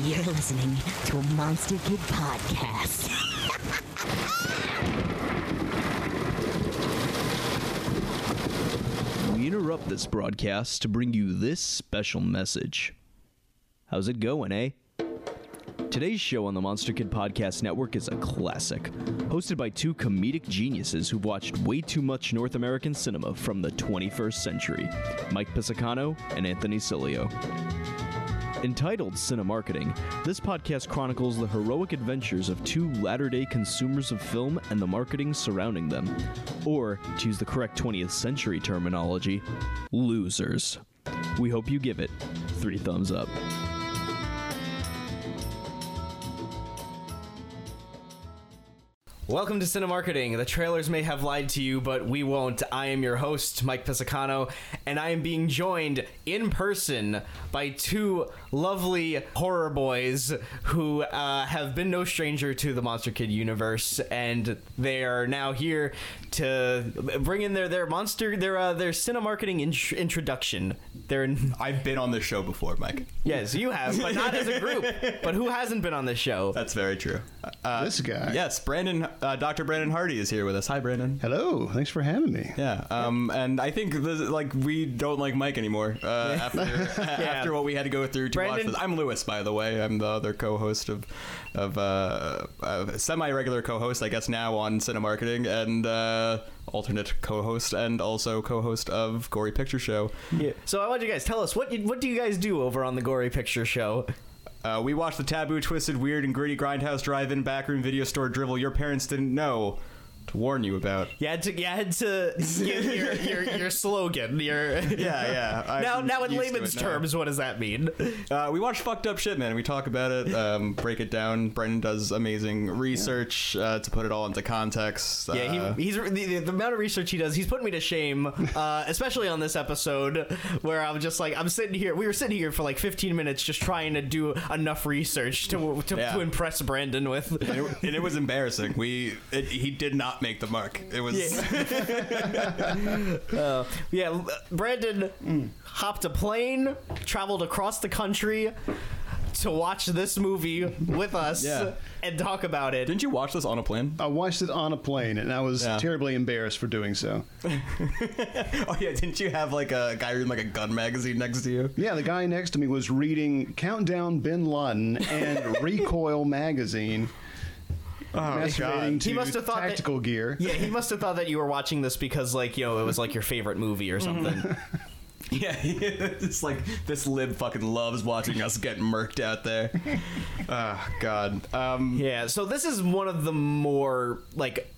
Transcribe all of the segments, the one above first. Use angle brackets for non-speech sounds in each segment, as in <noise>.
You're listening to a Monster Kid podcast. We interrupt this broadcast to bring you this special message. How's it going, eh? Today's show on the Monster Kid Podcast Network is a classic, hosted by two comedic geniuses who've watched way too much North American cinema from the 21st century Mike Pisacano and Anthony Cilio. Entitled Cinemarketing, this podcast chronicles the heroic adventures of two latter day consumers of film and the marketing surrounding them. Or, to use the correct 20th century terminology, losers. We hope you give it three thumbs up. Welcome to Cinemarketing. The trailers may have lied to you, but we won't. I am your host, Mike Pisacano, and I am being joined in person by two lovely horror boys who uh, have been no stranger to the Monster Kid universe, and they are now here to bring in their their monster their uh, their Cinemarketing int- introduction. Their <laughs> I've been on this show before, Mike. yes, you have, but not as a group. <laughs> But who hasn't been on this show? That's very true. Uh, This guy. yes, Brandon, uh, Dr. Brandon Hardy is here with us. Hi, Brandon. Hello. Thanks for having me. Yeah, um, and I think this, like we don't like Mike anymore uh, after <laughs> after what we had to go through to Brandon- watch this. I'm Lewis, by the way. I'm the other co-host of of uh, uh, semi-regular co-host, I guess now on Cinemarketing, and uh, alternate co-host, and also co-host of Gory Picture Show. Yeah. So I want you guys tell us what you, what do you guys do over on the Gory Picture Show? Uh, we watched the taboo, twisted, weird, and gritty grindhouse drive-in backroom video store drivel your parents didn't know to warn you about. You had to you had to <laughs> give your, your, your slogan. Your Yeah, yeah. <laughs> I'm now now in layman's it now. terms, what does that mean? Uh, we watch fucked up shit, man. We talk about it, um, break it down. Brendan does amazing research uh, to put it all into context. Uh, Yeah, he, he's the, the amount of research he does. He's putting me to shame, <laughs> uh, especially on this episode where I'm just like I'm sitting here. We were sitting here for like 15 minutes just trying to do enough research to to, Yeah. to impress Brandon with. and, it, and it was embarrassing. We it, he did not make the mark. It was <laughs> uh, Yeah, l- Brandon hopped a plane, traveled across the country to watch this movie with us Yeah. and talk about it. Didn't you watch this on a plane? I watched it on a plane, and I was Yeah. terribly embarrassed for doing so. <laughs> Oh yeah, didn't you have like a guy reading like a gun magazine next to you? Yeah, the guy next to me was reading Countdown Bin Laden and <laughs> Recoil magazine. Masturbating to He must have thought that- tactical gear. <laughs> Yeah, he must have thought that you were watching this because, like, you know, it was like your favorite movie or something. <laughs> Yeah, <laughs> it's like this lib fucking loves watching us get murked out there. oh god. Um, yeah, so this is one of the more, like,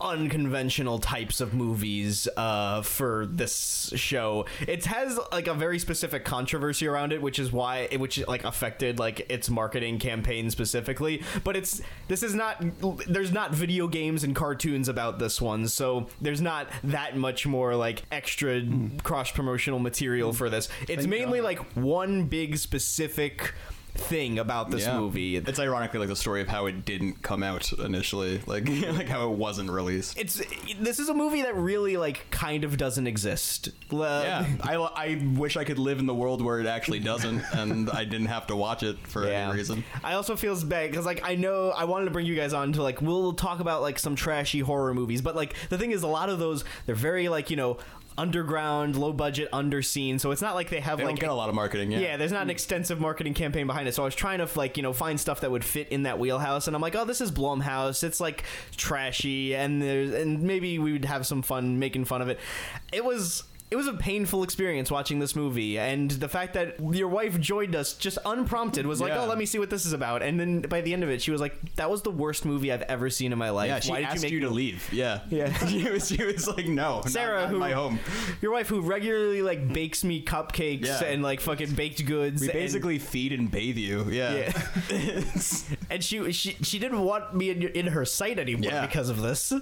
unconventional types of movies uh, for this show. It has like a very specific controversy around it, which is why it which like affected like its marketing campaign specifically. But it's this is not there's not video games and cartoons about this one, so there's not that much more like extra cross promotional material for this. It's Thank mainly God. like one big specific thing about this yeah. movie. It's ironically like the story of how it didn't come out initially, <laughs> like like how it wasn't released. it's this is a movie that really like kind of doesn't exist. Uh, Yeah, <laughs> I, I wish I could live in the world where it actually doesn't, and I didn't have to watch it for any reason. I also feels bad because like I know I wanted to bring you guys on to like we'll talk about like some trashy horror movies, but like the thing is a lot of those they're very like you know underground, low budget, underseen. So it's not like they have They like don't get a lot of marketing. Yeah, yeah, there's not an extensive marketing campaign behind it. So I was trying to like you know find stuff that would fit in that wheelhouse, and I'm like, oh, this is Blumhouse. It's like trashy, and there's and maybe we would have some fun making fun of it. It was. It was a painful experience watching this movie, and the fact that your wife joined us just unprompted was like, oh, Yeah. "Oh, let me see what this is about." And then by the end of it, she was like, "That was the worst movie I've ever seen in my life." yeah. She Why asked did you, you make to me-" leave. Yeah, <laughs> Yeah. <laughs> she was. She was like, no, Sarah, not, who my home. your wife, who regularly like bakes me cupcakes Yeah. and like fucking baked goods, We and- basically feed and bathe you. Yeah, Yeah. <laughs> and she she she didn't want me in, in her sight anymore Yeah. because of this.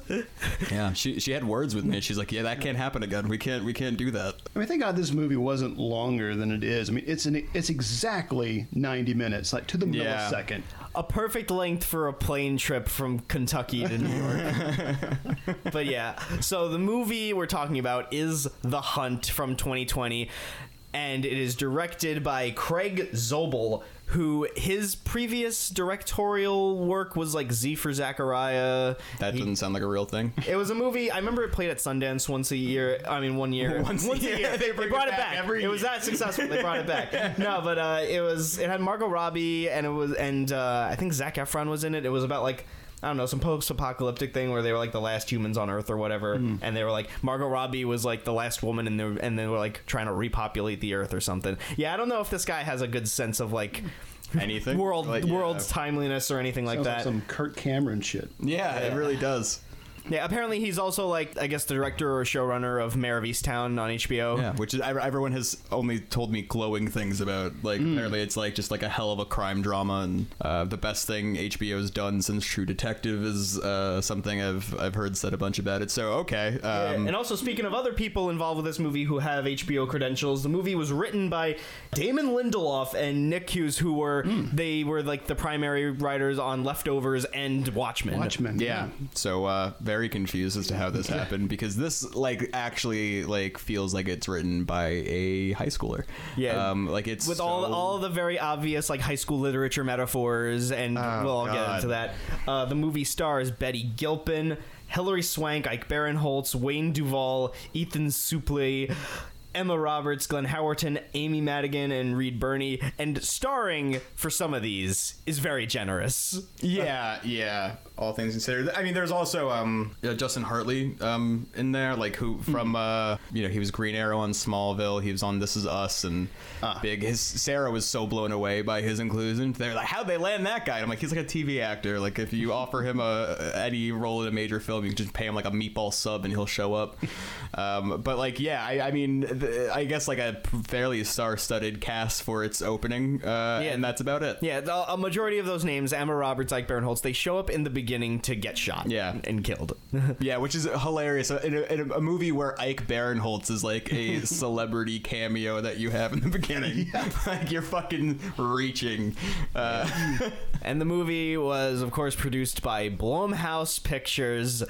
yeah. She she had words with me. She's like, yeah, that can't happen again. We can't we can't do that. I mean, thank God this movie wasn't longer than it is. I mean, it's an it's exactly 90 minutes, like to the Yeah. millisecond. a perfect length for a plane trip from Kentucky to New York. <laughs> but yeah, so the movie we're talking about is The Hunt from 2020. And it is directed by Craig Zobel, who his previous directorial work was like Z for Zachariah. That He- doesn't sound like a real thing. <laughs> it was a movie. I remember it played at Sundance once a year. I mean, one year. <laughs> Once a year. <laughs> They bring brought it it back back. every it was that successful. They brought it back. No, but uh, it was. It had Margot Robbie, and it was, and uh, I think Zac Efron was in it. It was about like. I don't know, some post-apocalyptic thing where they were like the last humans on Earth or whatever, hmm. and they were like Margot Robbie was like the last woman, and they were, and they were like trying to repopulate the Earth or something. Yeah, I don't know if this guy has a good sense of like Anything? world Like, yeah. world's timeliness or anything like Sounds like that. some Kirk Cameron shit. Yeah, it really does. Yeah, apparently he's also like I guess the director or showrunner of Mare of Easttown on HBO. Yeah, which is everyone has only told me glowing things about. Like apparently it's like just like a hell of a crime drama, and uh, the best thing HBO's done since True Detective is uh, something I've I've heard said a bunch about it. So okay, um, and also, speaking of other people involved with this movie who have HBO credentials, the movie was written by Damon Lindelof and Nick Cuse, who were they were like the primary writers on Leftovers and Watchmen. Watchmen. yeah. So uh, very confused as to how this happened because this like actually like feels like it's written by a high schooler. Yeah. um, like it's with all so- all the very obvious like high school literature metaphors, and we'll all get into that. Uh, the movie stars Betty Gilpin, Hilary Swank, Ike Barinholtz, Wayne Duvall, Ethan Suplee. Emma Roberts, Glenn Howerton, Amy Madigan, and Reed Birney, and starring for some of these is very generous. Yeah, yeah. All things considered, I mean, there's also um, uh, Justin Hartley um, in there, like who from uh, you know he was Green Arrow on Smallville. He was on This Is Us and big. His Sarah was so blown away by his inclusion. They're like, how'd they land that guy? And I'm like, he's like a TV actor. Like if you <laughs> offer him a any role in a major film, you can just pay him like a meatball sub and he'll show up. <laughs> um, but like, yeah, I, I mean, th- I guess like a fairly star-studded cast for its opening. Uh, Yeah. and that's about it. Yeah, the, a majority of those names, Emma Roberts, Ike Barinholtz, they show up in the beginning to get shot Yeah. and killed. <laughs> Yeah, which is hilarious. In a, in a movie where Ike Barinholtz is like a <laughs> celebrity cameo that you have in the beginning. <laughs> like, you're fucking reaching. Uh, And the movie was, of course, produced by Blumhouse Pictures.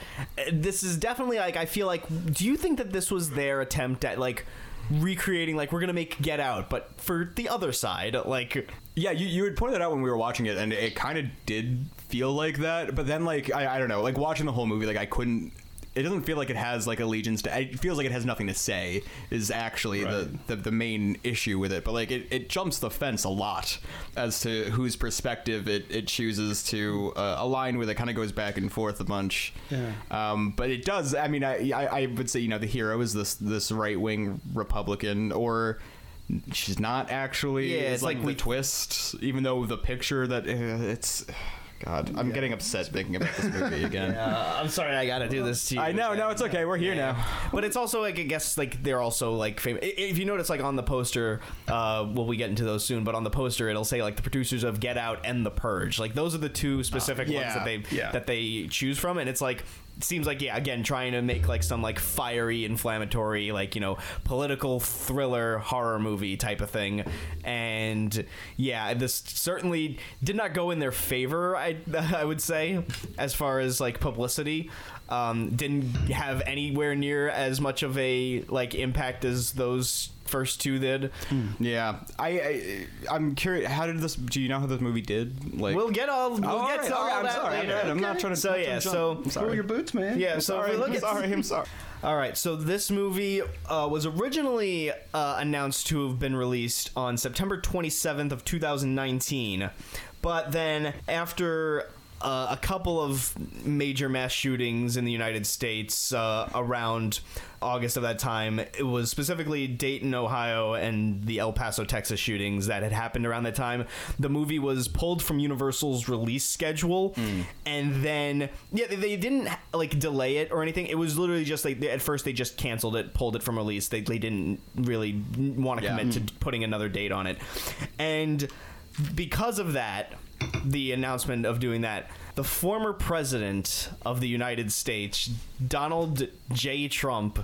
This is definitely like I feel like. Do you think that this was their attempt at like recreating like we're gonna make Get Out, but for the other side, like yeah, you, you had pointed that out when we were watching it, and it kind of did feel like that. But then, like, I, I don't know, like, watching the whole movie, like, I couldn't. It doesn't feel like it has like allegiance to. It feels like it has nothing to say. Is actually the, the the main issue with it. But like it, it jumps the fence a lot as to whose perspective it, it chooses to uh, align with. It kind of goes back and forth a bunch. Yeah. Um, but it does. I mean, I, I I would say you know the hero is this this right wing Republican or. She's not actually. Yeah, It's it's like, like the we- twist, even though the picture that uh, it's. God, I'm getting upset thinking about this movie <laughs> again. uh, I'm sorry I gotta do this to you. I know, no, it's okay. We're here Yeah. now. But it's also like I guess like they're also like famous. If you notice, like on the poster, uh, well, we get into those soon. But on the poster, it'll say like the producers of Get Out and The Purge. Like those are the two specific yeah, ones that they yeah. that they choose from, and it's like. Seems like yeah again trying to make like some like fiery inflammatory like you know political thriller horror movie type of thing. And yeah this certainly did not go in their favor i <laughs> i would say as far as like publicity um, didn't have anywhere near as much of a like impact as those first two did. Yeah, I, I I'm curious. How did this? Do you know how this movie did? Like, We'll get all we'll Oh, get all to right, all all right, I'm that sorry, later. I'm not trying to- So not yeah, trying so jump. I'm Pull sorry. your boots, man. yeah, so if we look I'm at sorry. <laughs> I'm sorry. All right, so this movie uh, was originally uh, announced to have been released on September 27th of 2019, but then after uh, a couple of major mass shootings in the United States uh, around August of that time, it was specifically Dayton, Ohio, and the El Paso, Texas shootings that had happened around that time. The movie was pulled from Universal's release schedule, and then yeah, they, they didn't like delay it or anything. It was literally just like they, at first they just canceled it, pulled it from release. They, they didn't really want to Yeah. commit to putting another date on it, and because of that, the announcement of doing that, the former president of the United States, Donald J. Trump,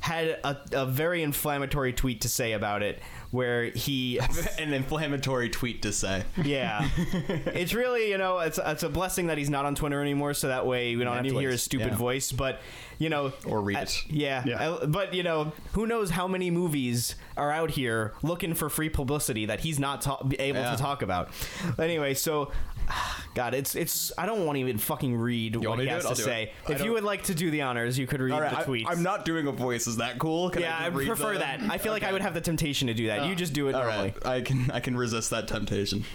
had a, a very inflammatory tweet to say about it, where he <laughs> An inflammatory tweet to say. yeah <laughs> it's really you know it's it's a blessing that he's not on Twitter anymore so that way we don't have to hear his stupid yeah. voice but you know Or read uh, it. yeah, Yeah. uh, but you know who knows how many movies are out here looking for free publicity that he's not ta- able Yeah. to talk about anyway so <sighs> God, it's it's. I don't want to even fucking read what he has it? I'll to say. If you would like to do the honors, you could read right, the tweets. I, am not doing a voice. Is that cool? Can Yeah, I, I prefer the- that. I feel like I would have the temptation to do that. you uh, just do it normally. right, I can I can resist that temptation. <laughs>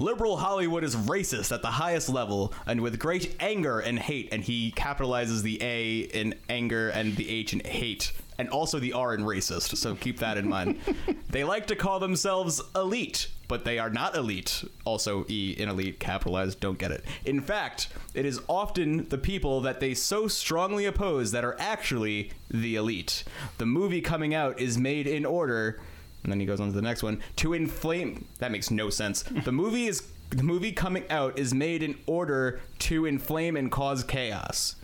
Liberal Hollywood is racist at the highest level and with great anger and hate, and he capitalizes the A in anger and the H in hate, and also the R in racist. So keep that in mind. <laughs> they like to call themselves elite, but they are not elite. Also, E in elite capitalized. Don't get it. In fact, it is often the people that they so strongly oppose that are actually the elite. The movie coming out is made in order and then he goes on to the next one. To inflame that makes no sense. <laughs> The movie is the movie coming out is made in order to inflame and cause chaos.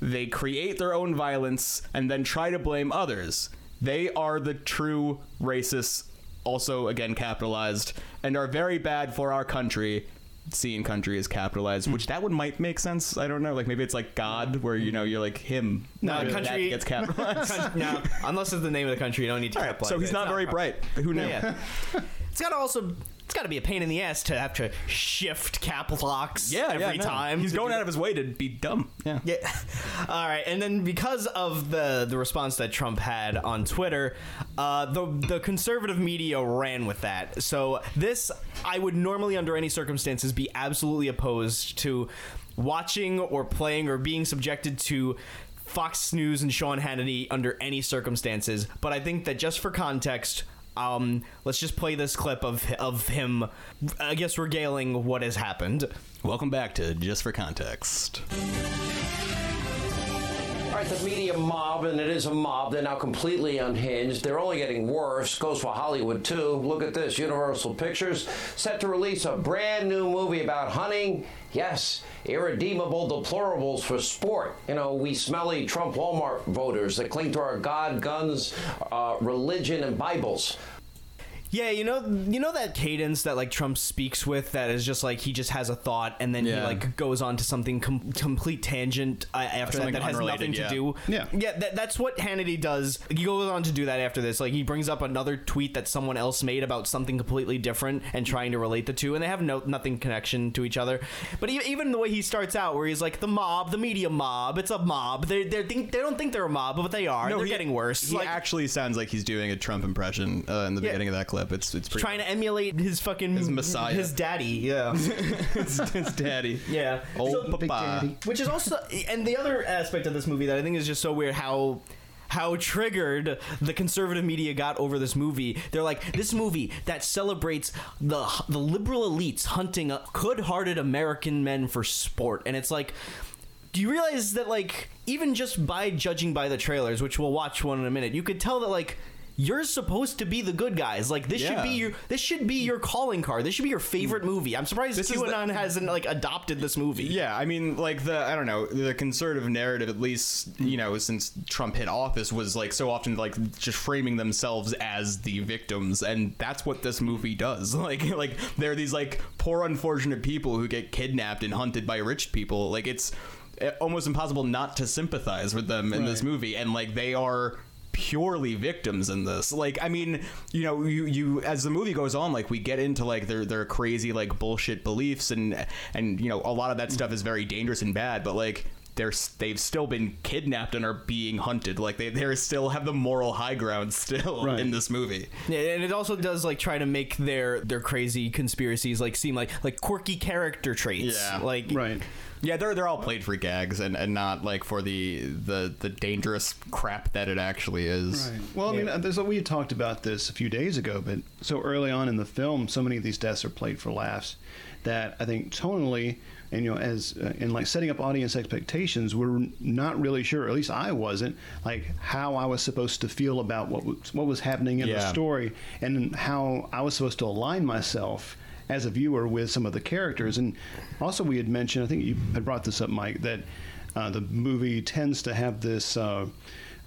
They create their own violence and then try to blame others. They are the true racists also again capitalized and are very bad for our country seeing country is capitalized hmm. which that one might make sense i don't know like maybe it's like god where you know you're like him No, that country- gets <laughs> capitalized no, unless it's the name of the country, you don't need to. Right, capitalize so he's it. not very bright who knew Yeah. <laughs> it's got to also. It's got to be a pain in the ass to have to shift cap locks Yeah, every yeah, no. time. He's going out of his way to be dumb. Yeah. Yeah. <laughs> All right, and then because of the the response that Trump had on Twitter, uh, the the conservative media ran with that. So this, I would normally, under any circumstances, be absolutely opposed to watching or playing or being subjected to. Fox News and Sean Hannity under any circumstances, but I think that just for context, um, let's just play this clip of of him, I guess, regaling what has happened. Welcome back to Just for Context. All right, the media mob, and it is a mob, they're now completely unhinged. They're only getting worse. Goes for Hollywood, too. Look at this Universal Pictures set to release a brand new movie about hunting. Yes, irredeemable deplorables for sport. You know, we smelly Trump Walmart voters that cling to our God, guns, uh, religion, and Bibles. Yeah, you know, you know that cadence that like Trump speaks with. That is just like he just has a thought and then he Yeah. like goes on to something com- complete tangent uh, after that Something that has unrelated, nothing to yeah. do. Yeah. yeah. That, that's what Hannity does. He goes on to do that after this. Like he brings up another tweet that someone else made about something completely different and trying to relate the two, and they have no nothing connection to each other. But e- even the way he starts out, where he's like the mob, the media mob, it's a mob. They they think they don't think they're a mob, but they are. they're he- getting worse. He like actually sounds like he's doing a Trump impression uh, in the Yeah. beginning of that clip. It's it's pretty trying to emulate his fucking His messiah. his daddy. Yeah. <laughs> his, <laughs> his daddy. Yeah. Old So- Big papa. Daddy. which is also and the other aspect of this movie that I think is just so weird how how triggered the conservative media got over this movie. They're like this movie that celebrates the the liberal elites hunting good-hearted American men for sport and it's like do you realize that like even just by judging by the trailers, which we'll watch one in a minute, you could tell that like you're supposed to be the good guys. Like this should be your this should be your calling card. This should be your favorite movie. I'm surprised This is the- QAnon hasn't like adopted this movie. Yeah, I mean, like the I don't know the conservative narrative, at least you know since Trump hit office, was like so often like just framing themselves as the victims, and that's what this movie does. <laughs> Like, like they're these like poor, unfortunate people who get kidnapped and hunted by rich people. Like it's uh, almost impossible not to sympathize with them in this movie, and like they are purely victims in this like i mean you know you you as the movie goes on like we get into like their their crazy like bullshit beliefs and and you know a lot of that stuff is very dangerous and bad but like they're they've still been kidnapped and are being hunted like they they still have the moral high ground still <laughs> Right. in this movie Yeah, and it also does like try to make their their crazy conspiracies like seem like like quirky character traits. Yeah. Like Right. Yeah they're they're all played for gags and and not like for the the the dangerous crap that it actually is Right. Well, I mean, there's we had talked about this a few days ago, but so early on in the film, so many of these deaths are played for laughs that I think tonally and you know as uh, in like setting up audience expectations, we're not really sure. At least I wasn't like how I was supposed to feel about what was, what was happening in the story and how I was supposed to align myself as a viewer with some of the characters. And also, we had mentioned, I think you had brought this up, Mike, that uh, the movie tends to have this. Uh,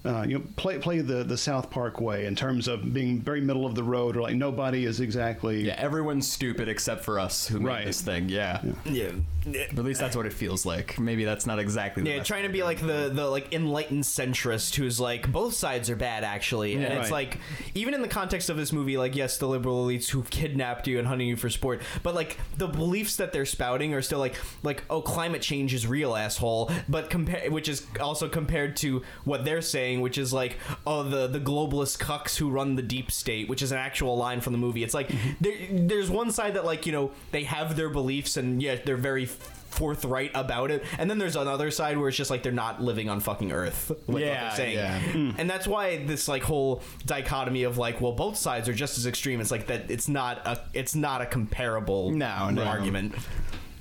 uh, you know, play play the the South Park way in terms of being very middle of the road, or like nobody is exactly. Yeah, everyone's stupid except for us who Right. made this thing. Yeah. Yeah. Or at least that's what it feels like. Maybe that's not exactly. The Yeah, best trying to be like the the like enlightened centrist who's like both sides are bad actually, and Yeah. it's Right. like even in the context of this movie, like yes, the liberal elites who kidnapped you and hunting you for sport, but like the beliefs that they're spouting are still like like oh climate change is real asshole, but compare which is also compared to what they're saying, which is like oh the the globalist cucks who run the deep state, which is an actual line from the movie. It's like mm-hmm. there, there's one side that like you know they have their beliefs and yeah they're very forthright about it and then there's another side where it's just like they're not living on fucking earth <laughs> with what Yeah, they're saying yeah. Hmm. and that's why this like whole dichotomy of like well both sides are just as extreme it's like that it's not a it's not a comparable No, no. argument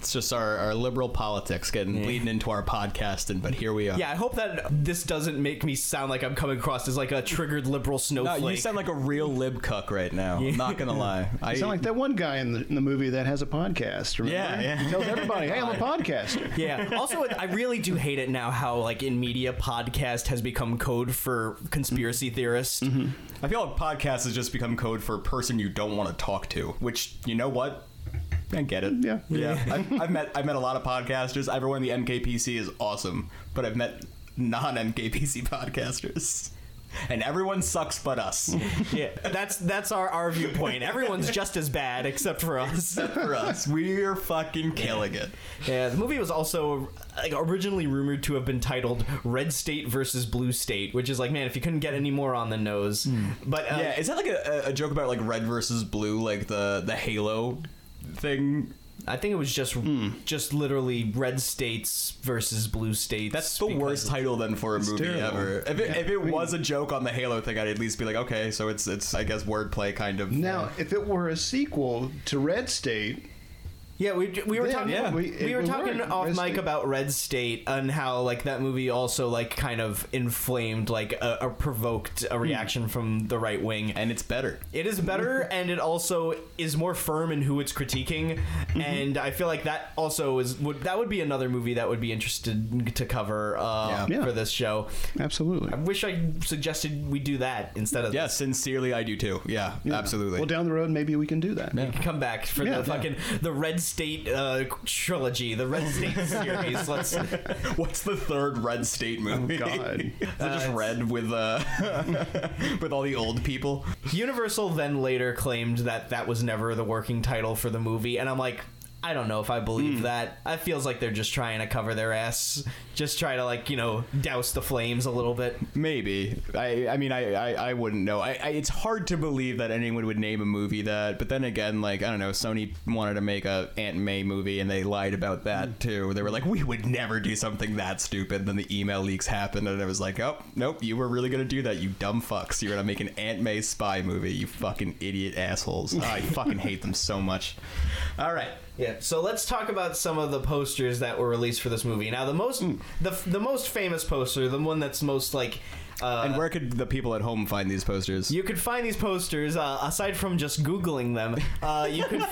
It's just our, our liberal politics getting bleeding into our podcasting, but here we are. yeah i hope that this doesn't make me sound like i'm coming across as like a triggered liberal No, snowflake you sound like a real lib cuck right now. I'm not gonna lie. I You sound like that one guy in the, in the movie that has a podcast. Remember? Yeah, yeah. He tells everybody, "Hey, I'm a <laughs> podcaster." yeah. Also, I really do hate it now how, like, in media, podcast has become code for conspiracy theorists. Mm-hmm. I feel like podcast has just become code for a person you don't want to talk to. Which you know what? I get it. Yeah. yeah. I've, I've met I've met a lot of podcasters. Everyone in the MKPC is awesome, but I've met non MKPC podcasters, and everyone sucks but us. <laughs> Yeah, that's that's our, our viewpoint. Everyone's just as bad except for us. Except for us, <laughs> we're fucking killing it. Yeah, the movie was also like, originally rumored to have been titled "Red State versus Blue State," which is like, man, if you couldn't get any more on the nose. But uh, Yeah, is that like a, a joke about like red versus blue, like the the Halo thing? I think it was just hmm. just literally red states versus blue states. That's the because worst title then for a movie terrible. ever. If it, if it I mean- was a joke on the Halo thing, I'd at least be like, okay, so it's it's I guess wordplay kind of. Now, if it were a sequel to Red State, Yeah, we, we were Yeah, talking. yeah, we, we- were talking work. off Red mic State. about Red State and how like that movie also like kind of inflamed like a, or provoked a reaction from the right wing. and it's better. It is better, <laughs> and it also is more firm in who it's critiquing. And I feel like that also is would that would be another movie that would be interested to cover uh, Yeah. Yeah. for this show. absolutely. I wish I suggested we do that instead of Yeah, sincerely, I do too. Yeah, absolutely. Well, down the road, maybe we can do that. We can come back for Yeah, the yeah. fucking the Red State uh, trilogy, the Red State <laughs> series. Let's What's the third Red State movie? God. <laughs> Is it just red with uh <laughs> with all the old people? Universal then later claimed that that was never the working title for the movie, and I'm like. I don't know if I believe Hmm. that. It feels like they're just trying to cover their ass, just try to like you know douse the flames a little bit. Maybe. I I mean I I, I wouldn't know. I, I it's hard to believe that anyone would name a movie that. But then again, like I don't know, Sony wanted to make a Aunt May movie and they lied about that too. They were like, we would never do something that stupid. Then the email leaks happened and it was like, oh nope, you were really gonna do that, you dumb fucks. You're gonna make an Aunt May spy movie, you fucking idiot assholes. Oh, <laughs> I fucking hate them so much. All right. Yeah. So let's talk about some of the posters that were released for this movie. Now, the most hmm. the the most famous poster, the one that's most like. Uh, And where could the people at home find these posters? you could find these posters uh, aside from just googling them. Uh, you could <laughs>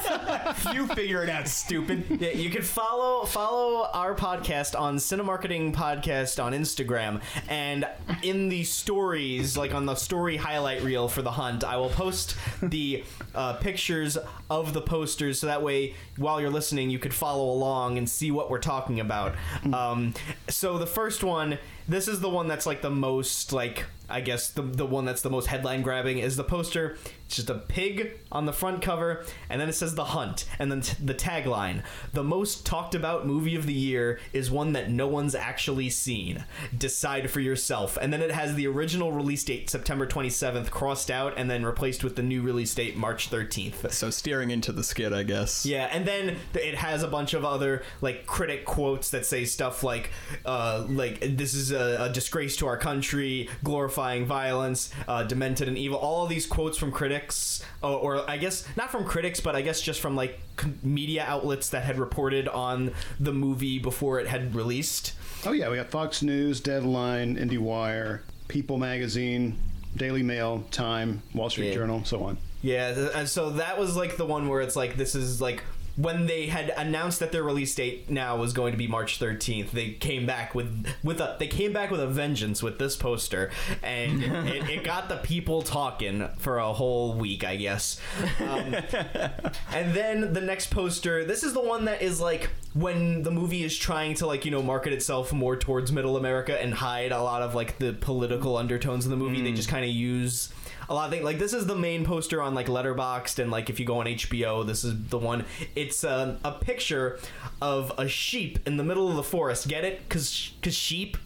<laughs> you figure it out, stupid. yeah, you could follow follow our podcast on Cinemarketing Podcast on Instagram, and in the stories, like on the story highlight reel for the hunt, I will post the uh, pictures of the posters, so that way, while you're listening, you could follow along and see what we're talking about. Um, so the first one, this is the one that's like the most like I guess the the one that's the most headline grabbing is the poster. It's just a pig on the front cover, and then it says The Hunt, and then t- the tagline: "The most talked about movie of the year is one that no one's actually seen. Decide for yourself." And then it has the original release date, September 27th, crossed out, and then replaced with the new release date, March 13th. So steering into the skid, I guess. Yeah, and then th- it has a bunch of other like critic quotes that say stuff like, uh, like this is a, a disgrace to our country, glorifying violence, uh, demented and evil. All of these quotes from critics, or, or I guess not from critics, but I guess just from like media outlets that had reported on the movie before it had released. Oh yeah, we got Fox News, Deadline, IndieWire, People Magazine, Daily Mail, Time, Wall Street Yeah. Journal, so on. Yeah, and so that was like the one where it's like this is like when they had announced that their release date now was going to be March 13th, they came back with with a they came back with a vengeance with this poster, and <laughs> it, it got the people talking for a whole week, I guess. Um, <laughs> and then the next poster, this is the one that is like when the movie is trying to like you know market itself more towards Middle America and hide a lot of like the political undertones in the movie. They just kind of use a lot of things. Like this is the main poster on like Letterboxd, and like if you go on HBO, this is the one. It's um, a picture of a sheep in the middle of the forest. Get it? Cause, cause sheep.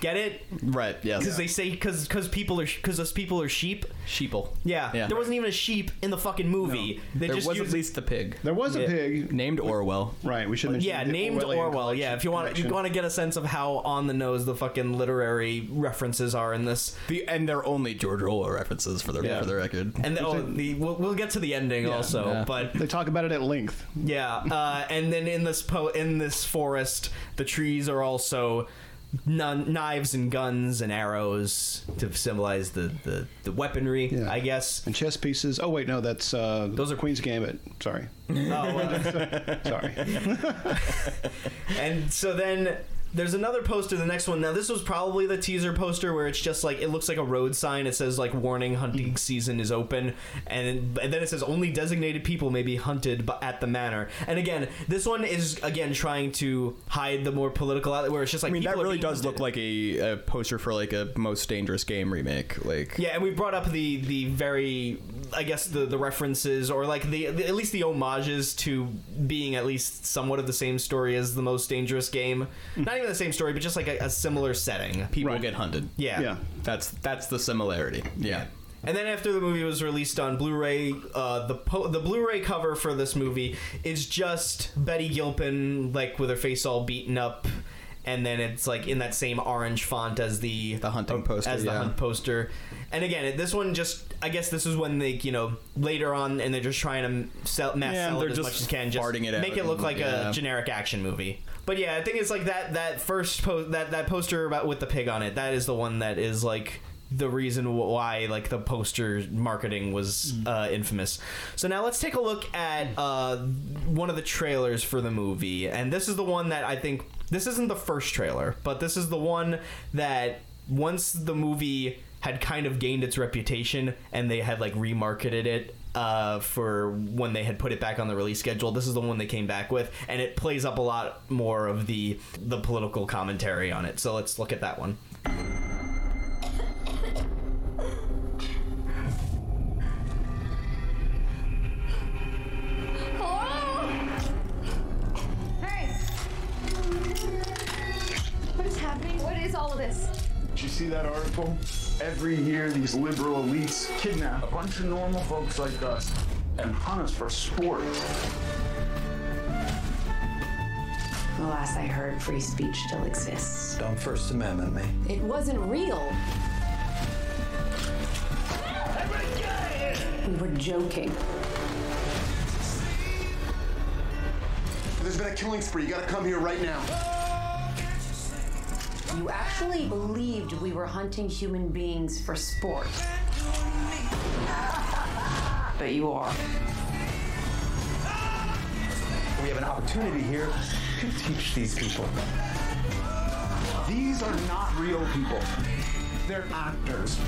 Get it? Right. Yes. Because they say because because people are because those people are sheep. sheeple. Yeah, Yeah. there wasn't even a sheep in the fucking movie. They There just was used, at least the pig There was a Yeah. pig. named Orwell. Right. We should mention. yeah, the named Orwellian Orwell. Yeah, if you want you collection. want to get a sense of how on the nose the fucking literary references are in this. The and they're only George Orwell references for the Yeah. for the record. And the, oh, the we'll, we'll get to the ending also, Yeah. but They talk about it at length. Yeah, uh, and then in this po- in this forest, the trees are also knives and guns and arrows to symbolize the the, the weaponry, Yeah. I guess. And chess pieces. Oh wait, no, that's uh, Those are- Queen's Gambit. Sorry, Oh, uh, <laughs> sorry. <laughs> and so then there's another poster the next one. Now this was probably the teaser poster where it's just like it looks like a road sign. It says like warning hunting season is open. And, and then it says only designated people may be hunted at the manor. And again this one is again trying to hide the more political outlet where it's just like I mean, that really does look like a, a poster for like a most dangerous game remake. Like, Yeah, and we brought up the the very, I guess the the references or like the, the at least the homages to being at least somewhat of the same story as the most dangerous game. Mm-hmm. Not even the same story, but just like a, a similar setting. people Right. get hunted. Yeah. Yeah. That's that's the similarity. Yeah. And then after the movie was released on Blu-ray, uh, the po- the Blu-ray cover for this movie is just Betty Gilpin like with her face all beaten up, and then it's like in that same orange font as the The hunting poster, as the yeah. hunt poster. And again, it- this one just I guess this is when they you know later on and they're just trying to sell mass Yeah, sell they're it as just much as can, just farting it out make it look and- like yeah. a generic action movie. But yeah, I think it's like that that first po- that that poster about with the pig on it. That is the one that is like the reason why like the poster marketing was uh, infamous. So now let's take a look at uh, one of the trailers for the movie, and this is the one that I think this isn't the first trailer, but this is the one that once the movie had kind of gained its reputation and they had like remarketed it uh, for when they had put it back on the release schedule. This is the one they came back with, and it plays up a lot more of the the political commentary on it. So let's look at that one. See that article? Every year, these liberal elites kidnap a bunch of normal folks like us and hunt us for sport. The last I heard, free speech still exists. Don't First Amendment me. It wasn't real. We were joking. There's been a killing spree. You gotta come here right now. You actually believed we were hunting human beings for sport. But you are. We have an opportunity here to teach these people. These are not real people. They're actors.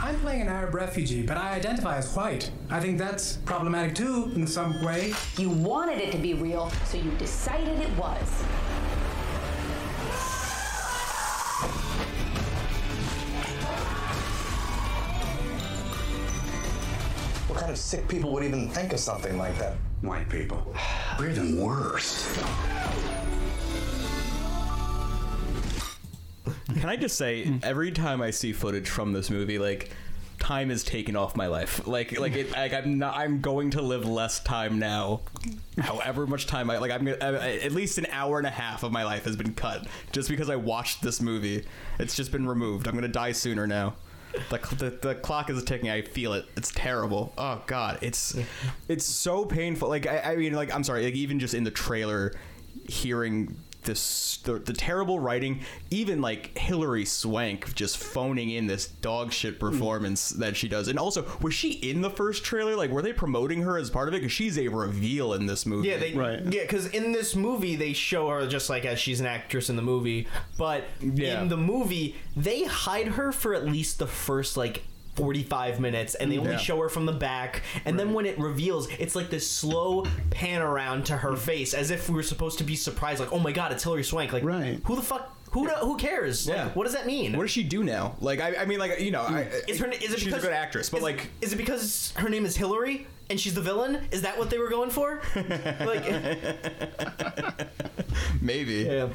I'm playing an Arab refugee, but I identify as white. I think that's problematic too, in some way. You wanted it to be real, so you decided it was. What kind of sick people would even think of something like that? White people. <sighs> We're the worst. Can I just say, hmm. every time I see footage from this movie, like time is taken off my life. Like, like, it, like I'm not. I'm going to live less time now. However much time I like, I'm gonna at least an hour and a half of my life has been cut just because I watched this movie. It's just been removed. I'm gonna die sooner now. The, the, the clock is ticking. I feel it. It's terrible. Oh God, it's it's so painful. Like I, I mean, like I'm sorry. Like even just in the trailer, hearing this the, the terrible writing, even like Hilary Swank just phoning in this dog shit hmm. performance that she does, and also was she in the first trailer? Like, were they promoting her as part of it? Because she's a reveal in this movie. Yeah, they right. yeah, because in this movie they show her just like as she's an actress in the movie, but Yeah. in the movie they hide her for at least the first like. 45 minutes and they only Yeah. show her from the back and then when it reveals it's like this slow pan around to her face as if we were supposed to be surprised like oh my god it's Hilary Swank like Right. who the fuck who who cares Like, Yeah. what does that mean What does she do now? Like, I, I mean, like, you know, I, is her is it she's because a good actress, but is- like, is it because her name is Hillary and she's the villain is that what they were going for <laughs> like maybe. Yeah.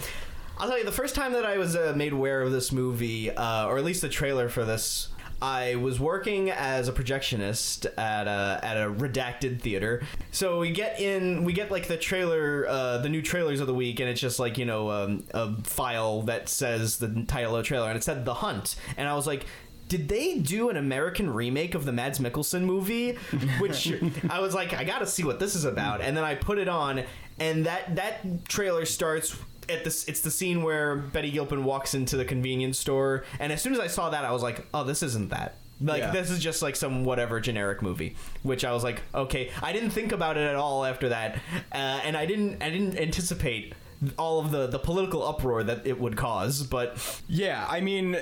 I'll tell you, the first time that I was uh, made aware of this movie, uh, or at least the trailer for this, I was working as a projectionist at a at a redacted theater. So we get in, we get like the trailer, uh, the new trailers of the week, and it's just like you know um, a file that says the title of the trailer, and it said The Hunt, and I was like. Did they do an American remake of the Mads Mikkelsen movie? <laughs> Which I was like, I gotta see what this is about. And then I put it on, and that that trailer starts at this it's the scene where Betty Gilpin walks into the convenience store and as soon as I saw that I was like oh this isn't that like Yeah. this is just like some whatever generic movie which I was like okay I didn't think about it at all after that uh, and I didn't I didn't anticipate all of the the political uproar that it would cause but Yeah, I mean,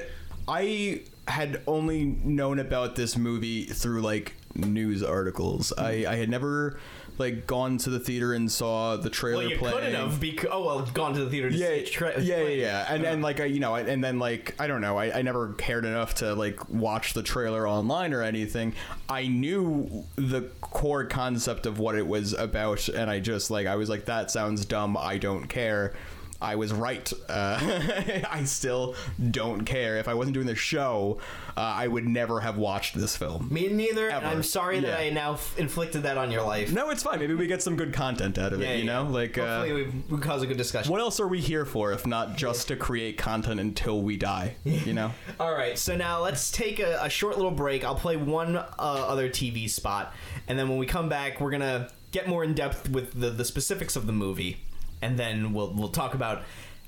I had only known about this movie through like news articles. I, I had never like gone to the theater and saw the trailer well you playing. couldn't have because oh well gone to the theater to yeah, see tra- yeah, yeah, yeah, and and uh-huh. like I, you know, I- and then like I don't know, I, I never cared enough to like watch the trailer online or anything. I knew the core concept of what it was about, and I just like I was like, that sounds dumb. I don't care. I was right. Uh, <laughs> I still don't care. If I wasn't doing the show, uh, I would never have watched this film. me neither Ever. I'm sorry that Yeah. I now f- inflicted that on your life No, it's fine. Maybe we get some good content out of Yeah, it. You yeah. know, like uh, hopefully we, we cause a good discussion what else are we here for if not just to create content until we die? You know. <laughs> All right, so now let's take a, a short little break. I'll play one uh, other TV spot, and then when we come back, we're gonna get more in depth with the, the specifics of the movie, and then we'll we'll talk about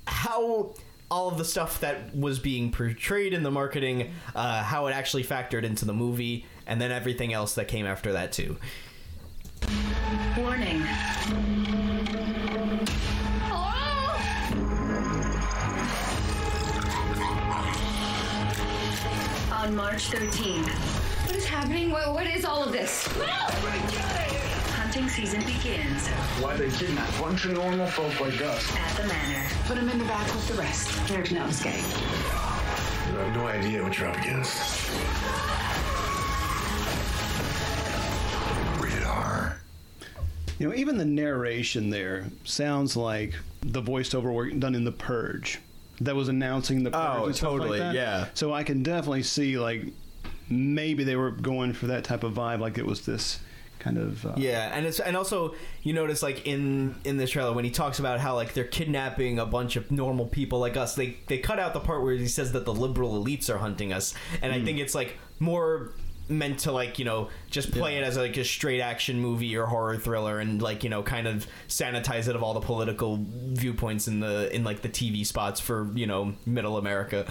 how all of the stuff that was being portrayed in the marketing, uh, how it actually factored into the movie, and then everything else that came after that too. Warning. On March 13th, What is happening? What, what is all of this? Hunting season begins Why they kidnap a bunch of normal folk like us? at the manor. Put him in the back with the rest. There's no escape. You have no idea what you're up against. Rated R. You know, even the narration there sounds like the voiceover work done in The Purge. That was announcing the Purge. Oh, and stuff like totally, that. yeah. So I can definitely see like maybe they were going for that type of vibe, like it was this kind of uh, Yeah, and it's and also you notice like in in this trailer when he talks about how like they're kidnapping a bunch of normal people like us, they they cut out the part where he says that the liberal elites are hunting us, and I think it's like more meant to like you know just play it as like a straight action movie or horror thriller and like you know kind of sanitize it of all the political viewpoints in the in like the TV spots for you know middle America.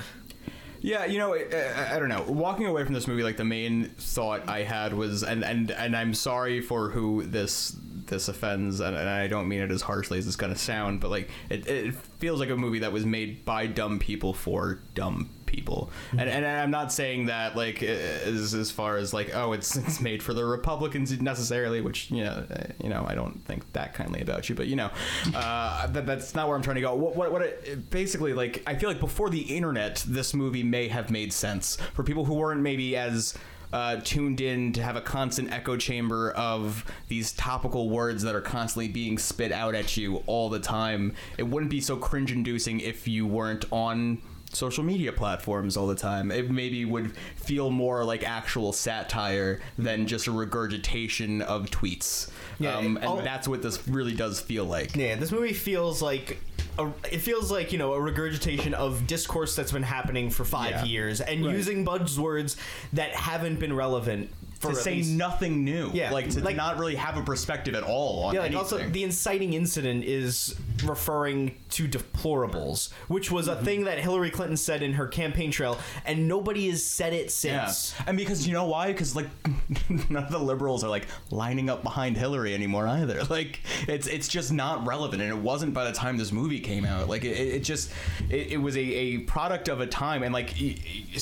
Yeah, you know, I, I don't know. Walking away from this movie, like the main thought I had was, and and and I'm sorry for who this this offends, and, and I don't mean it as harshly as it's gonna sound, but like it, it feels like a movie that was made by dumb people for dumb people, and and I'm not saying that like as as far as like oh it's it's made for the Republicans necessarily, which you know uh, you know I don't think that kindly about you, but you know uh, <laughs> that, that's not where I'm trying to go. What what, what it, basically like I feel like before the internet, this movie may have made sense for people who weren't maybe as uh, tuned in to have a constant echo chamber of these topical words that are constantly being spit out at you all the time. It wouldn't be so cringe inducing if you weren't on social media platforms all the time. It maybe would feel more like actual satire than just a regurgitation of tweets. Yeah, um, and all- that's what this really does feel like. Yeah, this movie feels like a, it feels like you know a regurgitation of discourse that's been happening for five Yeah. years and Right. using buzzwords that haven't been relevant to say least- nothing new. Yeah, like to like- not really have a perspective at all on Yeah, like anything. also the inciting incident is referring to deplorables, which was a Mm-hmm. thing that Hillary Clinton said in her campaign trail, and nobody has said it Yeah, since. and because you know why? Because like <laughs> none of the liberals are like lining up behind Hillary anymore either. <laughs> Like it's it's just not relevant, and it wasn't by the time this movie came out. Like it, it just it, it was a, a product of a time, and like a,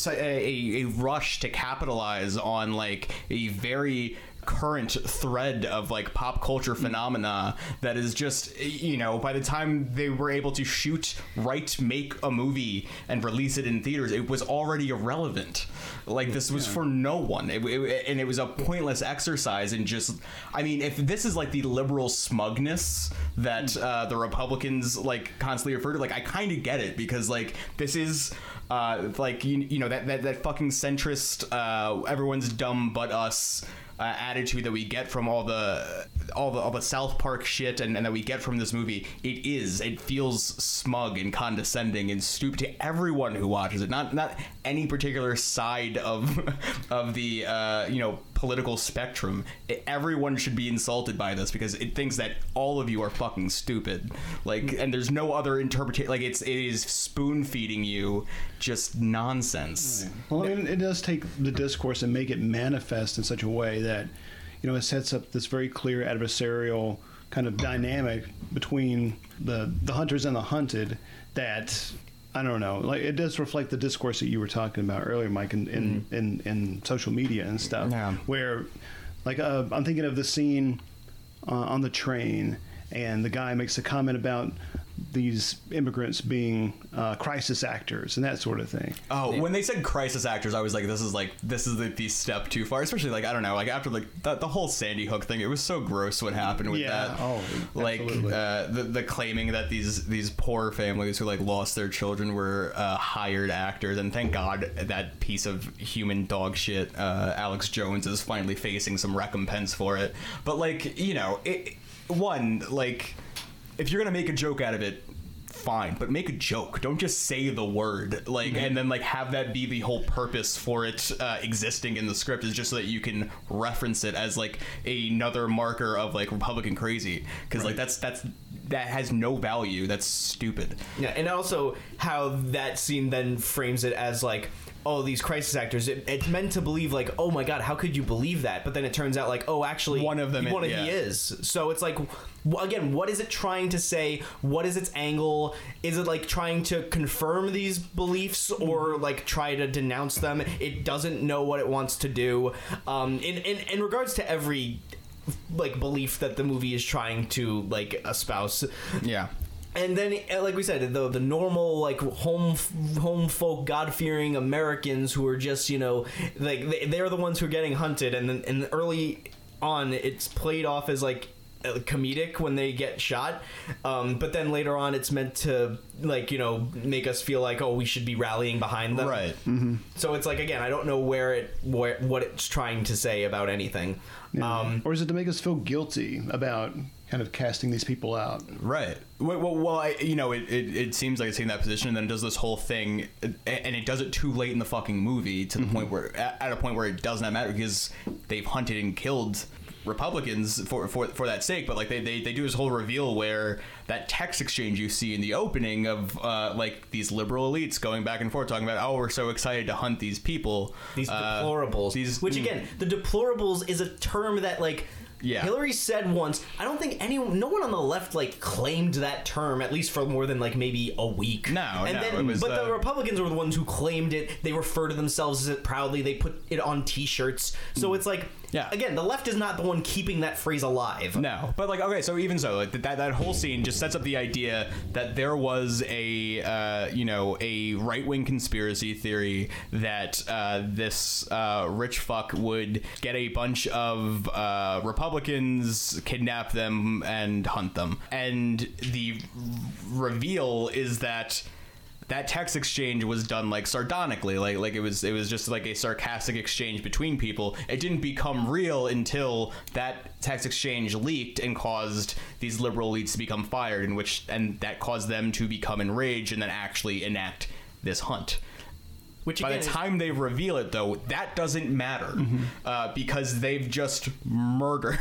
a, a rush to capitalize on like a very current thread of like pop culture phenomena that is just you know by the time they were able to shoot write make a movie and release it in theaters it was already irrelevant. Like this was for no one. It, it- and it was a pointless exercise and just i mean if this is like the liberal smugness that uh, the republicans like constantly refer to like i kind of get it because like this is uh, like you, you know that, that that fucking centrist uh, everyone's dumb but us uh, attitude that we get from all the all the all the South Park shit and, and that we get from this movie, it is it feels smug and condescending and stupid to everyone who watches it. Not not any particular side of <laughs> of the uh, you know political spectrum. Everyone should be insulted by this because it thinks that all of you are fucking stupid. Like and there's no other interpretation. Like it's it is spoon feeding you just nonsense. Well, I mean, it does take the discourse and make it manifest in such a way that, you know, it sets up this very clear adversarial kind of dynamic between the the hunters and the hunted. That I don't know, like it does reflect the discourse that you were talking about earlier, Mike, in in, in, in social media and stuff. Yeah. Where, like, uh, I'm thinking of the scene uh, on the train, and the guy makes a comment about these immigrants being uh, crisis actors and that sort of thing. Oh, when they said crisis actors, I was like, this is like this is the, the step too far. Especially like I don't know, like after like the, the whole Sandy Hook thing, it was so gross what happened with Yeah. that. Oh, like uh, the the claiming that these these poor families who like lost their children were uh, hired actors, and thank God that piece of human dog shit, uh, Alex Jones is finally facing some recompense for it. But like you know, it one like if you're gonna make a joke out of it fine but make a joke. Don't just say the word like and then like have that be the whole purpose for it uh, existing in the script is just so that you can reference it as like another marker of like republican crazy because like that's that's that has no value. That's stupid. Yeah, and also how that scene then frames it as like, oh, these crisis actors. It, it's meant to believe like, oh my god, how could you believe that? But then it turns out like, oh, actually, One of them one is- of he is. So it's like, again, what is it trying to say? What is its angle? Is it like trying to confirm these beliefs or like try to denounce them? It doesn't know what it wants to do. Um, in in in regards to every like belief that the movie is trying to like espouse yeah and then uh, like we said the the normal like home home folk god fearing Americans who are just you know like they, they're the ones who are getting hunted. And then and early on it's played off as like uh, comedic when they get shot. Um, but then later on it's meant to like you know make us feel like oh we should be rallying behind them. Right. So it's like again I don't know where it where what it's trying to say about anything. Um, or is it to make us feel guilty about kind of casting these people out? Right. Well, well, well I, you know, it, it, it seems like it's in that position, and then it does this whole thing, and it does it too late in the fucking movie to the point where, at at a point where it does not matter because they've hunted and killed Republicans for for, for that sake. But like they, they, they do this whole reveal where that text exchange you see in the opening of uh, like these liberal elites going back and forth talking about, oh, we're so excited to hunt these people, these Uh, deplorables. these which again, the deplorables is a term that like Yeah. Hillary said once. I don't think anyone, no one on the left like claimed that term at least for more than like maybe a week. No, and no, then, was, but uh, the Republicans were the ones who claimed it. They refer to themselves as it proudly. They put it on T-shirts. So it's like, Yeah. Again, the left is not the one keeping that phrase alive. No, but like okay, so even so, like that that whole scene just sets up the idea that there was a uh, you know a right wing conspiracy theory that uh, this uh, rich fuck would get a bunch of uh, Republicans, kidnap them, and hunt them, and the reveal is that that text exchange was done like sardonically like like it was it was just like a sarcastic exchange between people. It didn't become real until that text exchange leaked and caused these liberal elites to become fired in which and that caused them to become enraged and then actually enact this hunt Which by the is- time they reveal it, though, that doesn't matter uh, because they've just murdered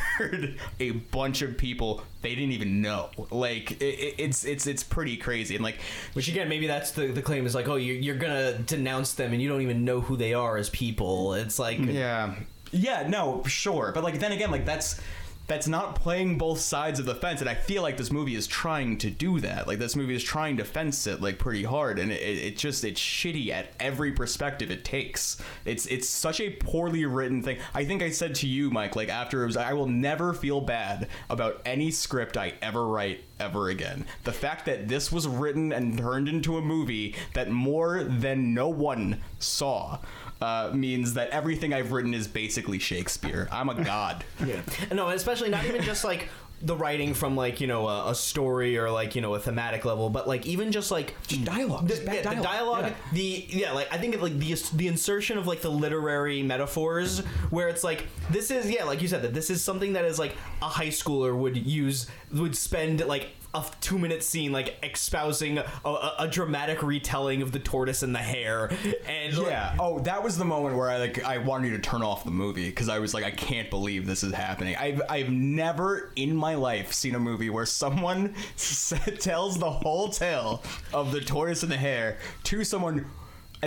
<laughs> a bunch of people they didn't even know. Like it- it's it's it's pretty crazy and like Which again, maybe that's the the claim is like, oh, you're, you're gonna denounce them and you don't even know who they are as people. It's like, Yeah. Yeah, no, sure. But like then again, like that's that's not playing both sides of the fence and I feel like this movie is trying to do that. Like this movie is trying to fence it like pretty hard and it, it just it's shitty at every perspective it takes. It's it's such a poorly written thing. I think I said to you, Mike, like after it was I will never feel bad about any script I ever write ever again. The fact that this was written and turned into a movie that more than no one saw uh, means that everything I've written is basically Shakespeare. I'm a <laughs> god. Yeah. No, especially not even just like the writing from like you know a, a story or like you know a thematic level, but like even just like Just dialogue. the, Just bad yeah, the dialogue. dialogue, the yeah, like I think of, like the the insertion of like the literary metaphors where it's like this is yeah, like you said that this is something that is like a high schooler would use would spend like a two minute scene like espousing a, a, a dramatic retelling of the tortoise and the hare and like, Yeah. Oh, that was the moment where I like I wanted to turn off the movie because I was like, I can't believe this is happening. I've I've never in my life seen a movie where someone <laughs> tells the whole tale of the tortoise and the hare to someone.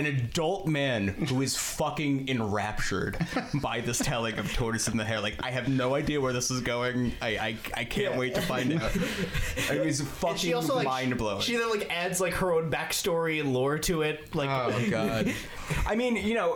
An adult man who is fucking enraptured by this telling of Tortoise in the Hare. Like, I have no idea where this is going. I I, I can't wait to find out. <laughs> It was And fucking she also like mind blowing. She then like adds like her own backstory and lore to it. Like Oh god. I mean, you know,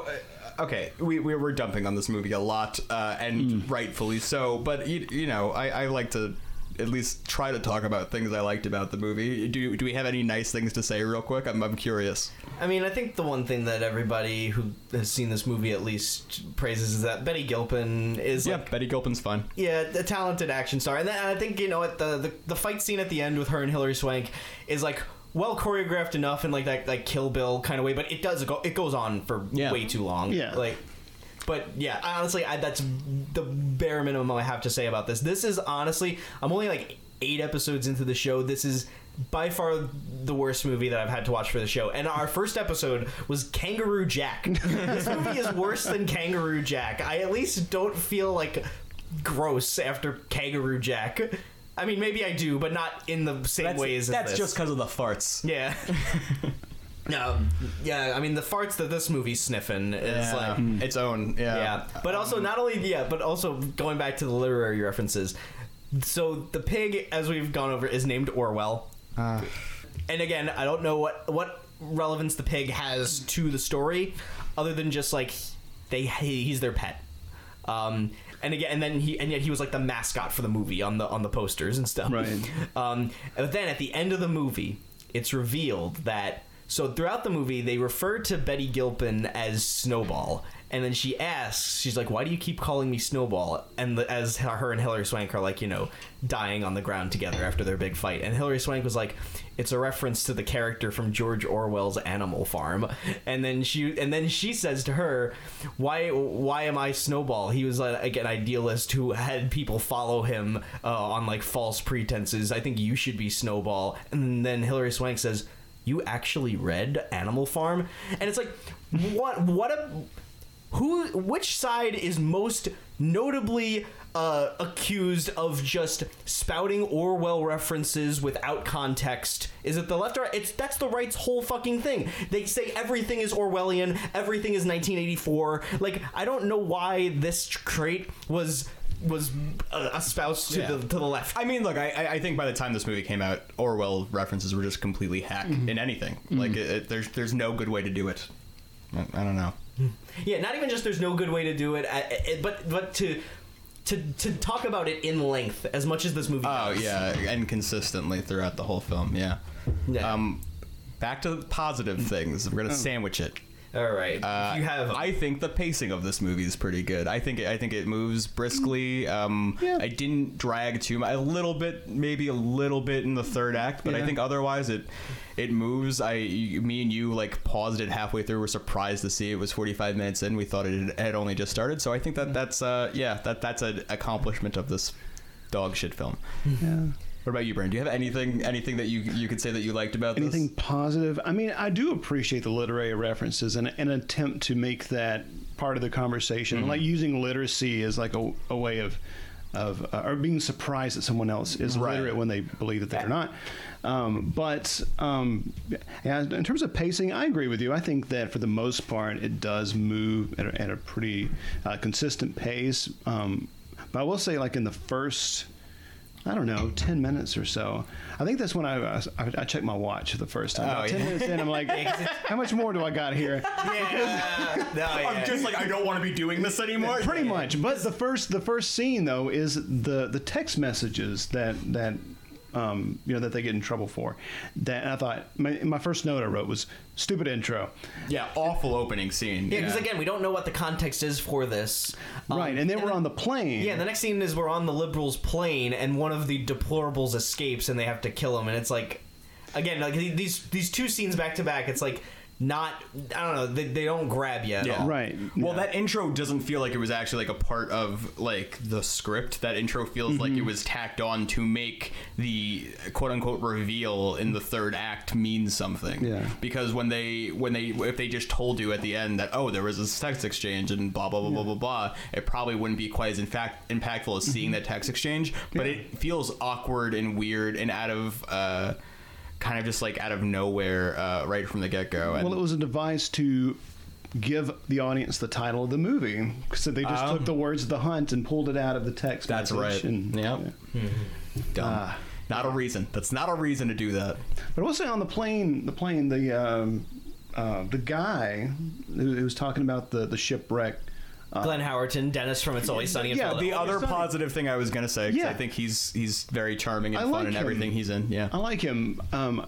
uh, okay, we, we were dumping on this movie a lot, uh, and rightfully so. But you, you know, I, I like to at least try to talk about things I liked about the movie. Do do we have any nice things to say, real quick? I'm I'm curious. I mean, I think the one thing that everybody who has seen this movie at least praises is that Betty Gilpin is Yeah, like Betty Gilpin's fun. yeah, a talented action star, and, then, and I think you know what the, the the fight scene at the end with her and Hilary Swank is like well choreographed enough in like that like Kill Bill kind of way, but it does go it goes on for Yeah. way too long. Yeah. like. But yeah, I honestly, I, that's the bare minimum I have to say about this. This is honestly, I'm only like eight episodes into the show. This is by far the worst movie that I've had to watch for the show. And our first episode was Kangaroo Jack. <laughs> this movie is worse than Kangaroo Jack. I at least don't feel like gross after Kangaroo Jack. I mean, maybe I do, but not in the same That's, ways. that's as this. That's just because of the farts. yeah. <laughs> No, yeah. I mean, the farts that this movie's sniffing is Yeah. like its own. Yeah. yeah, but also not only yeah, but also going back to the literary references. So the pig, as we've gone over, is named Orwell. Uh, And again, I don't know what what relevance the pig has to the story, other than just like they he, he's their pet. Um, and again, and then he and yet he was like the mascot for the movie on the on the posters and stuff. Right. <laughs> Um, but then at the end of the movie, it's revealed that so throughout the movie they refer to Betty Gilpin as Snowball, and then she asks, she's like, "Why do you keep calling me Snowball?" And the, as her and Hilary Swank are like, you know, dying on the ground together after their big fight, and Hilary Swank was like, "It's a reference to the character from George Orwell's Animal Farm," and then she and then she says to her, "Why why am I Snowball?" He was like an idealist who had people follow him uh, on like false pretenses. I think you should be Snowball, and then Hilary Swank says. You actually read Animal Farm, and it's like, what? What a who which side is most notably uh, accused of just spouting Orwell references without context? Is it the left or? It's that's the right's whole fucking thing. They say everything is Orwellian, everything is 1984. Like I don't know why this trait was was uh, espoused to Yeah. the to the left. I mean, look, I, I- I think by the time this movie came out, Orwell references were just completely hack in anything. Like, it, it- there's there's no good way to do it. I, I don't know. Yeah, not even just there's no good way to do it, uh, uh, but but to to to talk about it in length as much as this movie. Oh does. yeah, and consistently throughout the whole film. Yeah. Yeah. Um, back to positive things. We're gonna sandwich it. All right. Uh, you have I think the pacing of this movie is pretty good. I think I think it moves briskly. Um, I didn't drag too much. A little bit, maybe a little bit in the third act, but I think otherwise it it moves. I me and you like paused it halfway through. We're surprised to see it was 45 minutes in. We thought it had only just started. So I think that that's uh yeah that that's an accomplishment of this dog shit film. Yeah. What about you, Brian? Do you have anything anything that you you could say that you liked about this? Anything positive? I mean, I do appreciate the literary references and an attempt to make that part of the conversation, Mhm. like using literacy as like a, a way of of uh, or being surprised that someone else is Right. literate when they believe that they're not. Um, but um, yeah, in terms of pacing, I agree with you. I think that for the most part, it does move at a, at a pretty uh, consistent pace. Um, but I will say, like in the first. I don't know, ten minutes or so. I think that's when I uh, I, I checked my watch for the first time. Oh, About ten yeah. minutes in, I'm like, <laughs> how much more do I got here? Yeah. <laughs> No. I'm just like I don't want to be doing this anymore. Pretty much. But the first the first scene though is the the text messages that that um, you know that they get in trouble for. That and I thought my, my first note I wrote was stupid intro. Yeah, awful opening scene. Yeah, because again, we don't know what the context is for this. Um, right, and then we're on the plane. Yeah, the next scene is we're on the liberals' plane, and one of the deplorables escapes, and they have to kill him. And it's like, again, like these these two scenes back to back. It's like not. I don't know. They, they don't grab you. At all. Well, that intro doesn't feel like it was actually like a part of like the script. That intro feels like it Mhm. was tacked on to make the quote unquote reveal in the third act mean something. Yeah. Because when they when they if they just told you at the end that oh there was this text exchange and blah blah blah blah blah blah, it probably wouldn't be quite as in fact impactful as seeing that text exchange. But it feels awkward and weird and out of. uh Kind of just like out of nowhere, uh, right from the get go. Well, it was a device to give the audience the title of the movie. So they just Um, took the words "the hunt" and pulled it out of the text. That's right. And, Yep. Dumb. Ah. not a reason. That's not a reason to do that. But I will say on the plane, the plane, the um, uh, the guy who, who was talking about the the shipwreck. Glenn Howerton, Dennis from It's Always Sunny in yeah, the Philadelphia. other positive thing I was gonna say, 'cause I think he's he's very charming and I fun like in him. everything he's in. Yeah, I like him. Um,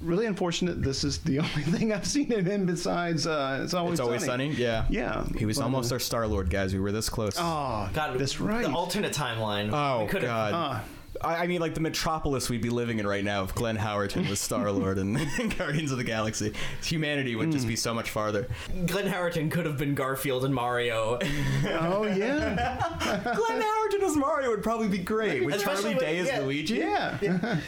really unfortunate. This is the <laughs> only thing I've seen of him besides uh, it's always it's always sunny. Yeah, Yeah, He was but, almost uh, our Star Lord, guys. We were this close. Oh, God, that's right. The alternate timeline. Oh we could've- God. Ah. I, I mean, like the metropolis we'd be living in right now if Glenn Howerton was Star Lord and <laughs> Guardians of the Galaxy. Humanity would Hmm. just be so much farther. Glenn Howerton could have been Garfield and Mario. <laughs> oh yeah. <laughs> Glenn Howerton as Mario would probably be great. With Especially Charlie with- Day as yeah. Luigi. Yeah.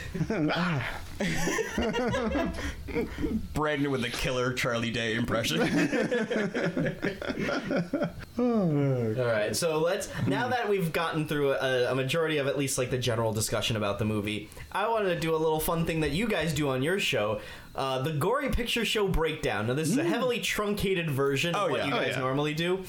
<laughs> Brandon with the killer Charlie Day impression. <laughs> All right, so let's now that we've gotten through a, a majority of at least like the general discussion about the movie, I wanted to do a little fun thing that you guys do on your show. Uh, the Gory Picture Show breakdown. Now, this is a heavily truncated version of Oh, what yeah. you Oh, guys yeah. normally do,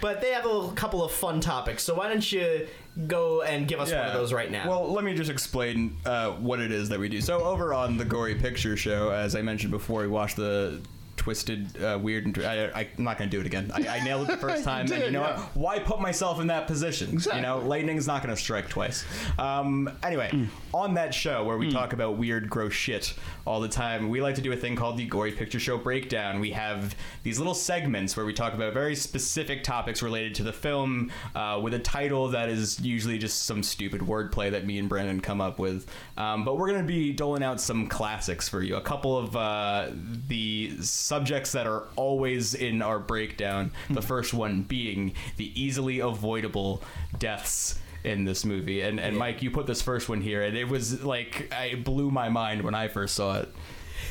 but they have a couple of fun topics. So why don't you go and give us one of those right now? Well, let me just explain uh, what it is that we do. So, over on the Gory Picture Show, as I mentioned before, we watch the twisted, uh, weird. And, I, I, I'm not going to do it again. I, I nailed it the <laughs> first You time, and you know yeah. what? Why put myself in that position? Exactly. You know, lightning's not going to strike twice. Um, anyway, Mm. on that show where we talk about weird, gross shit all the time, we like to do a thing called the Gory Picture Show Breakdown. We have these little segments where we talk about very specific topics related to the film uh, with a title that is usually just some stupid wordplay that me and Brandon come up with. Um, but we're going to be doling out some classics for you. A couple of uh, the subjects that are always in our breakdown. The hmm. first one being the easily avoidable deaths in this movie. And and Mike, you put this first one here, and it was like it blew my mind when I first saw it.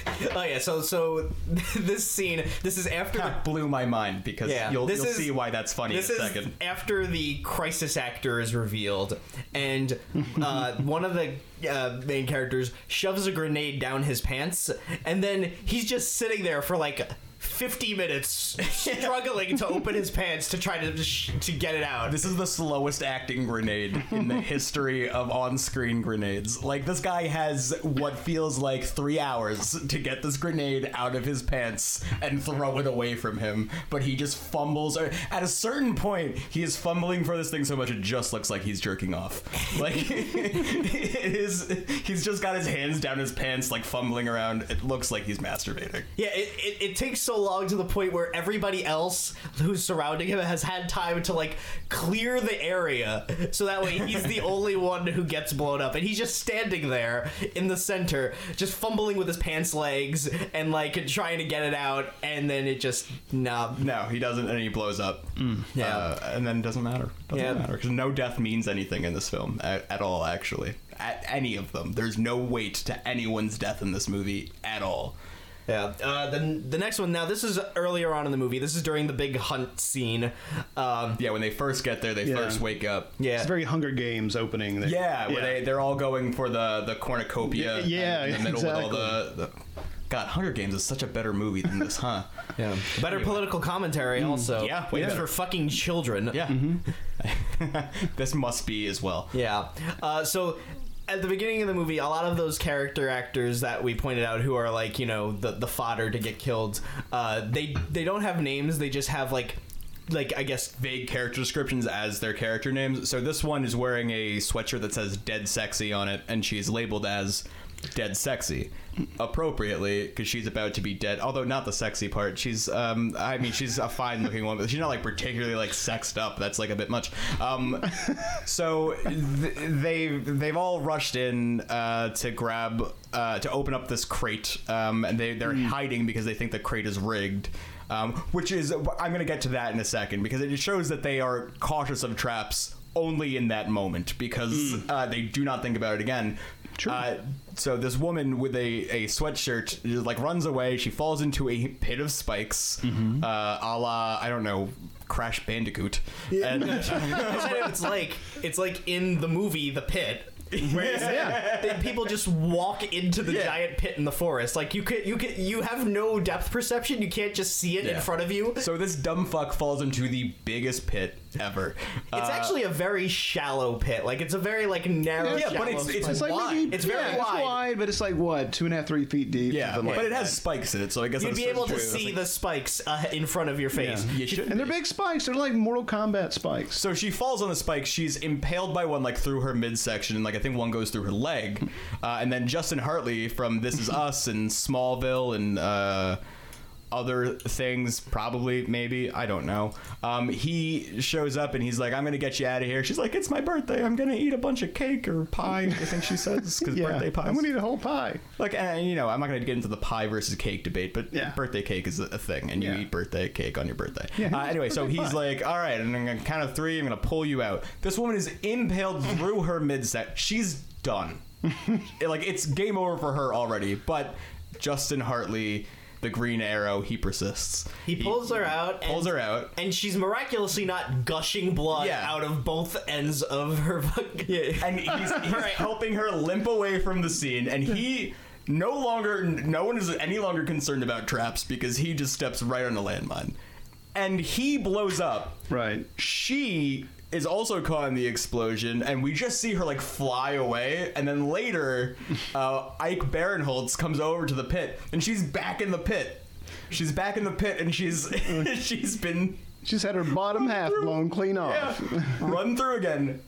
<laughs> oh yeah, so so <laughs> this scene, this is after That blew my mind because you'll, you'll is- see why that's funny in a This is second. after the crisis actor is revealed, and uh, <laughs> one of the uh, main characters shoves a grenade down his pants, and then he's just sitting there for like. 50 minutes struggling to open his pants to try to to get it out. This is the slowest acting grenade in the history of on-screen grenades. Like this guy has what feels like three hours to get this grenade out of his pants and throw it away from him, but he just fumbles. Or at a certain point, he is fumbling for this thing so much it just looks like he's jerking off. Like <laughs> it is, he's just got his hands down his pants, like fumbling around. It looks like he's masturbating. Yeah, it, it, it takes so long to the point where everybody else who's surrounding him has had time to like clear the area so that way he's the only one who gets blown up and he's just standing there in the center just fumbling with his pants legs and like trying to get it out and then it just nah No, he doesn't, and he blows up. Yeah. Uh, and then it doesn't matter. Doesn't Yeah. matter because no death means anything in this film at, at all. Actually, at any of them. There's no weight to anyone's death in this movie at all. Yeah. Uh, then the next one. Now this is earlier on in the movie. This is during the big hunt scene. Um, Yeah, when they first get there, they Yeah. first wake up. yeah. It's very Hunger Games opening. There. Yeah, where they they're all going for the the cornucopia. Y- yeah, in the middle with all the, the. God, Hunger Games is such a better movie than this, huh? <laughs> Yeah. Better political commentary also. Yeah, way It's for fucking children. Yeah. <laughs> <laughs> this must be as well. Yeah. Uh, so at the beginning of the movie, a lot of those character actors that we pointed out who are like, you know, the the fodder to get killed, uh, they they don't have names. They just have like like I guess vague character descriptions as their character names. So this one is wearing a sweatshirt that says "Dead Sexy" on it, and she's labeled as "Dead Sexy," appropriately because she's about to be dead. Although not the sexy part. She's, um, I mean, she's a fine-looking woman. She's not like particularly like sexed up. That's like a bit much. Um, so th- they they've all rushed in uh, to grab uh, to open up this crate, um, and they they're hiding because they think the crate is rigged. Um, which is I'm going to get to that in a second because it shows that they are cautious of traps only in that moment because uh, they do not think about it again. Uh, so this woman with a, a sweatshirt just, like runs away. She falls into a pit of spikes, uh, a la I don't know, Crash Bandicoot. And <laughs> <laughs> it's like it's like in the movie The Pit. <laughs> Where it's- they- people just walk into the giant pit in the forest. Like you could, you could, you have no depth perception. You can't just see it in Yeah. front of you. so this dumb fuck falls into the biggest pit ever. It's actually a very shallow pit. Like it's a very like narrow. Yeah, but shallow it's- it's spot. It's like wide. maybe It's very yeah, wide. It's wide, but it's like what two and a half, three feet deep. yeah, something but it has spikes in it, so I guess You'd that's be able to true. see the spikes uh, in front of your face. Yeah. You should And they're big spikes. They're like Mortal Kombat spikes. So she falls on the spike. She's impaled by one like through her midsection, and like I think one goes through her leg. Uh, and then Justin Hartley from This Is Us and Smallville and uh, other things, probably maybe I don't know. Um, he shows up and he's like, "I'm gonna get you out of here." She's like, "It's my birthday. I'm gonna eat a bunch of cake or pie." I think she says because <laughs> Yeah, birthday pie. I'm gonna eat a whole pie. Like, and you know, I'm not going to get into the pie versus cake debate, but Yeah. birthday cake is a thing, and you Yeah. eat birthday cake on your birthday. Yeah, uh, anyway, so he's pie. like, all right, and I'm going to count of three, I'm going to pull you out. This woman is impaled <laughs> through her midset. She's done. <laughs> Like, it's game over for her already, but Justin Hartley, the Green Arrow, he persists. He pulls her out. Pulls and, her out. and she's miraculously not gushing blood Yeah. out of both ends of her fucking. <laughs> and he's, he's helping her limp away from the scene and he no longer no one is any longer concerned about traps because he just steps right on a landmine and he blows up Right. she is also caught in the explosion and we just see her like fly away and then later <laughs> uh, ike barinholtz comes over to the pit and she's back in the pit she's back in the pit and she's <laughs> she's been She's had her bottom half blown clean off. yeah. Run through again.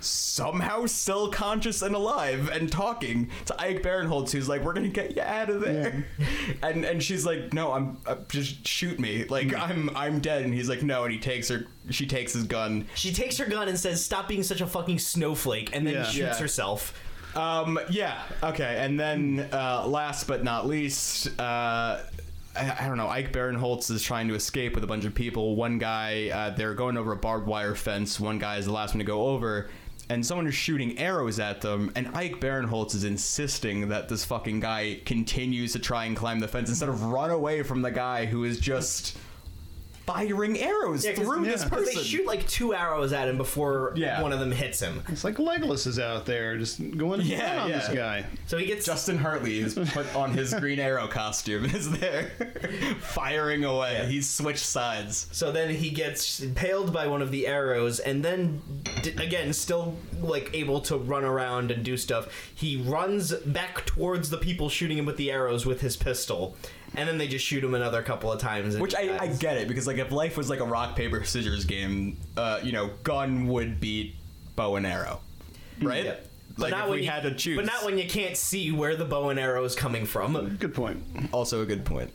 Somehow still conscious and alive and talking to Ike Barinholtz, who's like, "We're gonna get you out of there," and and she's like, "No, I'm uh, just shoot me, like I'm I'm dead." And he's like, "No," and he takes her. She takes his gun. She takes her gun and says, "Stop being such a fucking snowflake," and then Yeah. shoots Yeah. herself. Um, yeah, okay, and then uh, last but not least, uh, I, I don't know. Ike Barinholtz is trying to escape with a bunch of people. One guy, uh, they're going over a barbed wire fence. One guy is the last one to go over, and someone is shooting arrows at them. And Ike Barinholtz is insisting that this fucking guy continues to try and climb the fence instead of run away from the guy who is just firing arrows Yeah, 'cause- through this yeah, 'cause person. They shoot like two arrows at him before Yeah. one of them hits him. It's like Legolas is out there just going Yeah, yeah, on yeah. this guy. So he gets Justin Hartley is put on his <laughs> Green Arrow costume and is there <laughs> firing away. He's switched sides. So then he gets impaled by one of the arrows, and then d- again, still like able to run around and do stuff. He runs back towards the people shooting him with the arrows with his pistol, and then they just shoot him another couple of times. Which I, I get it because like if life was like a rock paper scissors game, uh, you know, gun would beat bow and arrow, right? Yeah. But not if when we you, had to choose. But not when you can't see where the bow and arrow is coming from. Good point. Also a good point.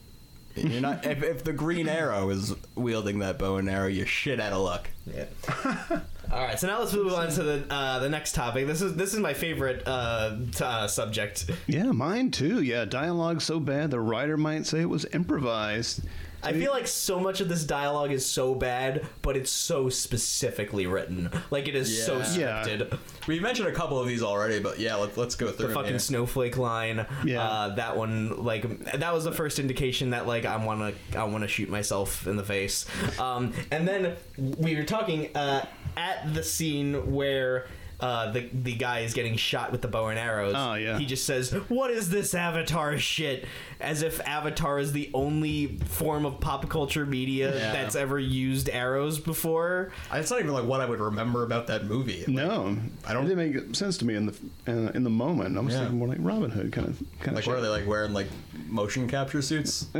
You're not if, if the Green Arrow is wielding that bow and arrow, you're shit out of luck. Yeah. <laughs> All right, so now let's move on to the uh, the next topic. This is this is my favorite uh, t- uh, subject. Yeah, mine too. Yeah, dialogue so bad the writer might say it was improvised. I feel like so much of this dialogue is so bad, but it's so specifically written. Like it is so Yeah. scripted. We mentioned a couple of these already, but yeah, let's let's go through. The them fucking here. snowflake line. Yeah. Uh, that one, like, that was the first indication that like I want to, I want to shoot myself in the face. Um, and then we were talking uh, at the scene where. Uh, the the guy is getting shot with the bow and arrows. Oh, yeah. He just says, "What is this Avatar shit?" As if Avatar is the only form of pop culture media Yeah. that's ever used arrows before. It's not even like what I would remember about that movie. No, I don't- It didn't make sense to me in the in, in the moment. I was Yeah. thinking more like Robin Hood kind of kind Like, of. what are they like wearing like motion capture suits? <laughs>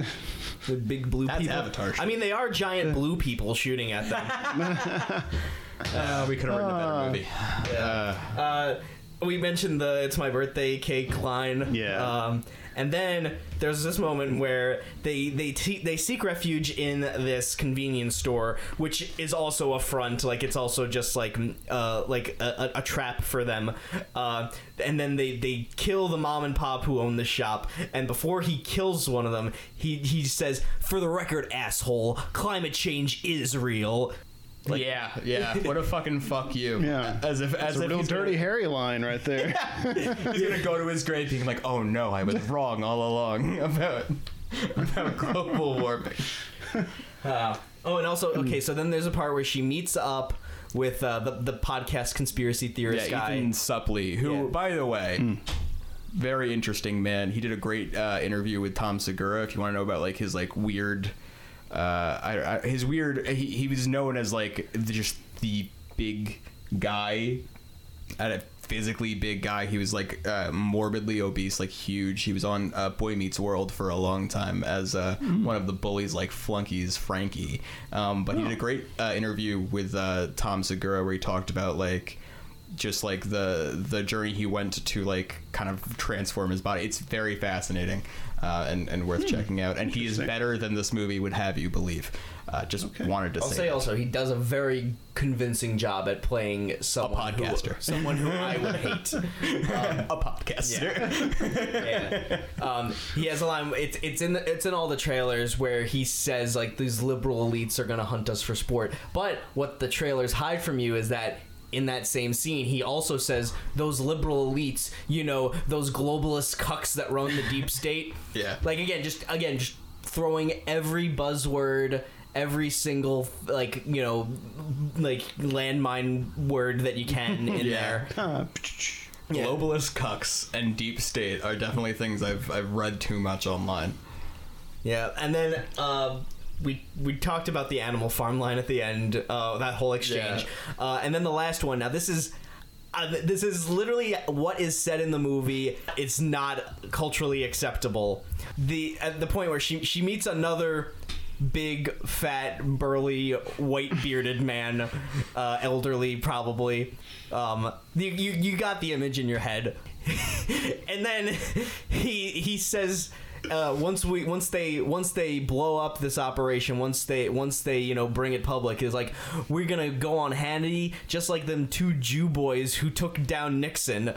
The big blue That's people. Avatar. I mean, they are giant blue people shooting at them. <laughs> <laughs> Uh, we could have written a better movie. Uh, Uh, we mentioned the "It's my birthday" cake line. Yeah. Um, and then there's this moment where they they te- they seek refuge in this convenience store, which is also a front. Like it's also just like uh like a, a, a trap for them. Uh, and then they they kill the mom and pop who own the shop. And before he kills one of them, he he says, "For the record, asshole, climate change is real." Yeah, yeah. <laughs> What a fucking fuck you. Yeah. As if as a if real dirty Gonna, Harry line right there. <laughs> he's gonna go to his grave being like, "Oh no, I was wrong all along <laughs> about about global warming." Uh, oh, and also, okay, so then there's a part where she meets up with uh, the the podcast conspiracy theorist Yeah, guy. Ethan Suplee, who, Yeah. by the way, very interesting man. He did a great uh, interview with Tom Segura. If you want to know about like his like weird, uh, I, I, his weird, he, he was known as like the- just the big guy, at a physically big guy. He was like uh, morbidly obese, like huge. He was on uh, Boy Meets World for a long time as uh, one of the bullies, like flunkies, Frankie. Um, but he did a great uh, interview with uh, Tom Segura where he talked about like just like the the journey he went to like kind of transform his body. It's very fascinating uh, and and worth checking out. And he is better than this movie would have you believe. Uh, just wanted to I'll say. say also he does a very convincing job at playing someone podcaster. who, someone who I would <laughs> hate. a podcaster. yeah. Um, he has a line. It's it's in the, it's in all the trailers where he says like these liberal elites are gonna hunt us for sport. But what the trailers hide from you is that. In that same scene, he also says those liberal elites, you know, those globalist cucks that run the deep <laughs> state. Yeah. Like again, just again, just throwing every buzzword, every single like you know, like landmine word that you can <laughs> in Yeah. there. <laughs> Globalist cucks and deep state are definitely things I've I've read too much online. Yeah, and then uh, we we talked about the Animal Farm line at the end, uh, that whole exchange, uh, and then the last one. Now this is. Uh, this is literally what is said in the movie. It's not culturally acceptable. The at the point where she she meets another big, fat, burly, white bearded <laughs> man, uh, elderly probably. Um, you, you you got the image in your head, <laughs> and then <laughs> he he says. Uh, once we once they once they blow up this operation once they once they you know bring it public is like we're gonna go on Hannity just like them two Jew boys who took down Nixon.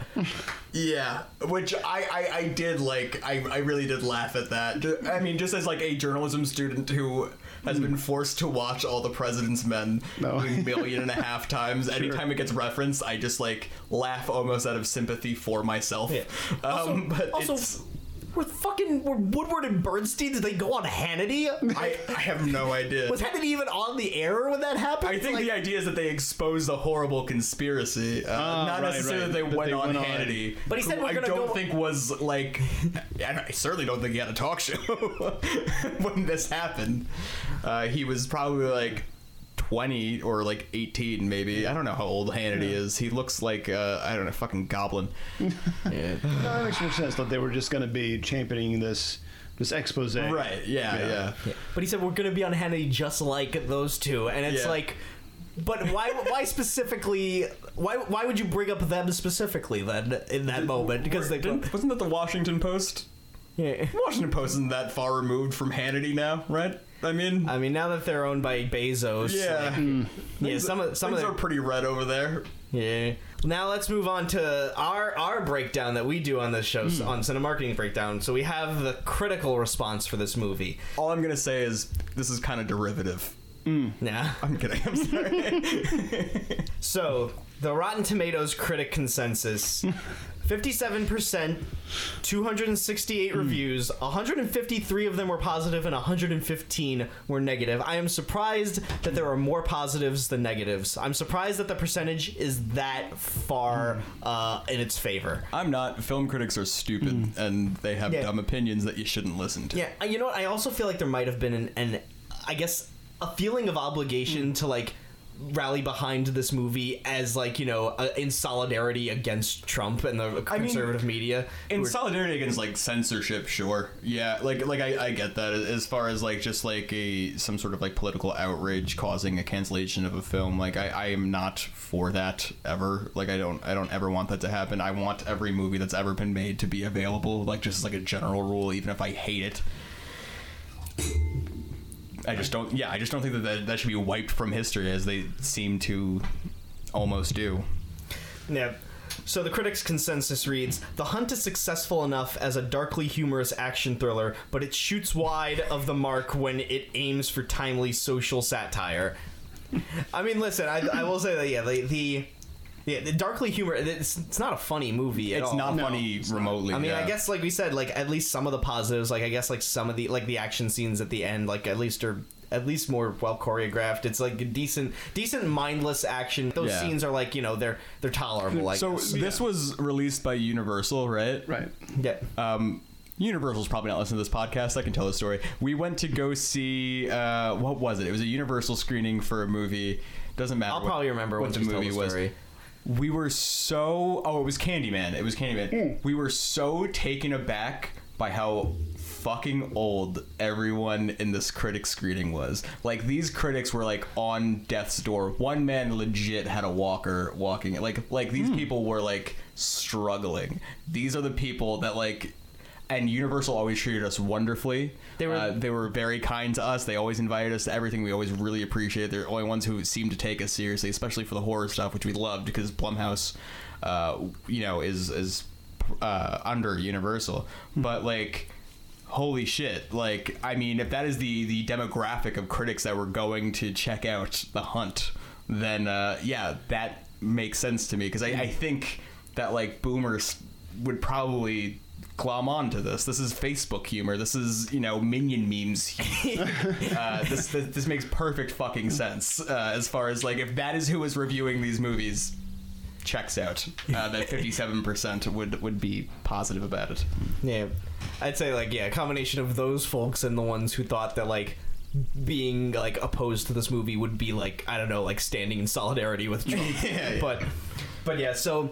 Yeah, which I, I, I did like. I, I really did laugh at that. I mean, just as like a journalism student who has been forced to watch all the President's Men a million and a half <laughs> times. Anytime it gets referenced, I just like laugh almost out of sympathy for myself. Um, but also, it's, were fucking were Woodward and Bernstein? Did they go on Hannity? I, I have no idea. Was Hannity even on the air when that happened? I think the idea is that they exposed a horrible conspiracy, uh, Ah, not right, necessarily right. that they That went they on went on. Hannity. But he said who we're I gonna I don't go- think was like. <laughs> and I certainly don't think he had a talk show <laughs> when this happened. Uh, he was probably like. 20 or like 18 maybe i don't know how old hannity is he looks like uh, i don't know fucking goblin <laughs> No, that makes more sense that they were just going to be championing this this expose. right yeah yeah, But he said we're gonna be on Hannity just like those two, and it's Yeah. like. But why? Why specifically? Why? Why would you bring up them specifically then in that moment? Because they Didn't- wasn't that the washington post Yeah. washington post isn't that far removed from hannity now right i mean I mean, now that they're owned by Bezos, Yeah. like, yeah, some of some of Things their are pretty red over there. Yeah. Now let's move on to our our breakdown that we do on this show Hmm. on Cinema Marketing Breakdown. So we have the critical response for this movie. All I'm gonna say is this is kind of derivative. Yeah. <laughs> I'm kidding. I'm sorry. <laughs> So the Rotten Tomatoes critic consensus. <laughs> 57%, 268 hmm. reviews, 153 of them were positive and 115 were negative. I am surprised that there are more positives than negatives. I'm surprised that the percentage is that far hmm. uh, in its favor. I'm not. Film critics are stupid hmm. and they have Yeah. dumb opinions that you shouldn't listen to. Yeah, you know what? I also feel like there might have been an, an I guess, a feeling of obligation to like rally behind this movie as like you know uh, in solidarity against Trump and the conservative media. In solidarity against like censorship, sure, yeah, like like I, I get that. As far as like just like a some sort of like political outrage causing a cancellation of a film, like I, I am not for that ever. Like I don't I don't ever want that to happen. I want every movie that's ever been made to be available, like just as like a general rule, even if I hate it. I just don't. Yeah, I just don't think that that, that should be wiped from history as they seem to almost do. Yeah. So the critics' consensus reads: The Hunt is successful enough as a darkly humorous action thriller, but it shoots wide of the mark when it aims for timely social satire. I mean, listen, I, I will say that yeah, the, the yeah, the darkly humor. It's, it's not a funny movie. At It's all. not funny remotely. I mean, I guess like we said, like at least some of the positives, like I guess like some of the like the action scenes at the end, like at least are at least more well choreographed. It's like a decent, decent mindless action. Those Yeah. scenes are like you know they're they're tolerable. I so guess. this was released by Universal, right? Right. Yeah. Um, Universal's probably not listening to this podcast. I can tell the story. We went to go see uh, what was it? It was a Universal screening for a movie. Doesn't matter. I'll what- probably remember what when the you tell movie the was. story. We were so oh, it was Candyman. It was Candyman. Hmm. We were so taken aback by how fucking old everyone in this critic screening was. Like these critics were like on death's door. One man legit had a walker walking. Like like these hmm. people were like struggling. These are the people that like and Universal always treated us wonderfully. They were uh, they were very kind to us. They always invited us to everything. We always really appreciate. They're the only ones who seem to take us seriously, especially for the horror stuff, which we loved because Blumhouse, uh, you know, is is uh, under Universal. But like, holy shit! Like, I mean, if that is the the demographic of critics that were going to check out The Hunt, then uh, yeah, that makes sense to me because I, I think that like boomers would probably glom on to this. This is Facebook humor. This is you know minion memes. <laughs> uh, this, this this makes perfect fucking sense uh, as far as like if that is who is reviewing these movies. Checks out uh, that <laughs> fifty-seven percent would would be positive about it. Yeah, I'd say like yeah, a combination of those folks and the ones who thought that like being like opposed to this movie would be like I don't know like standing in solidarity with Trump. <laughs> Yeah, yeah. But but yeah, so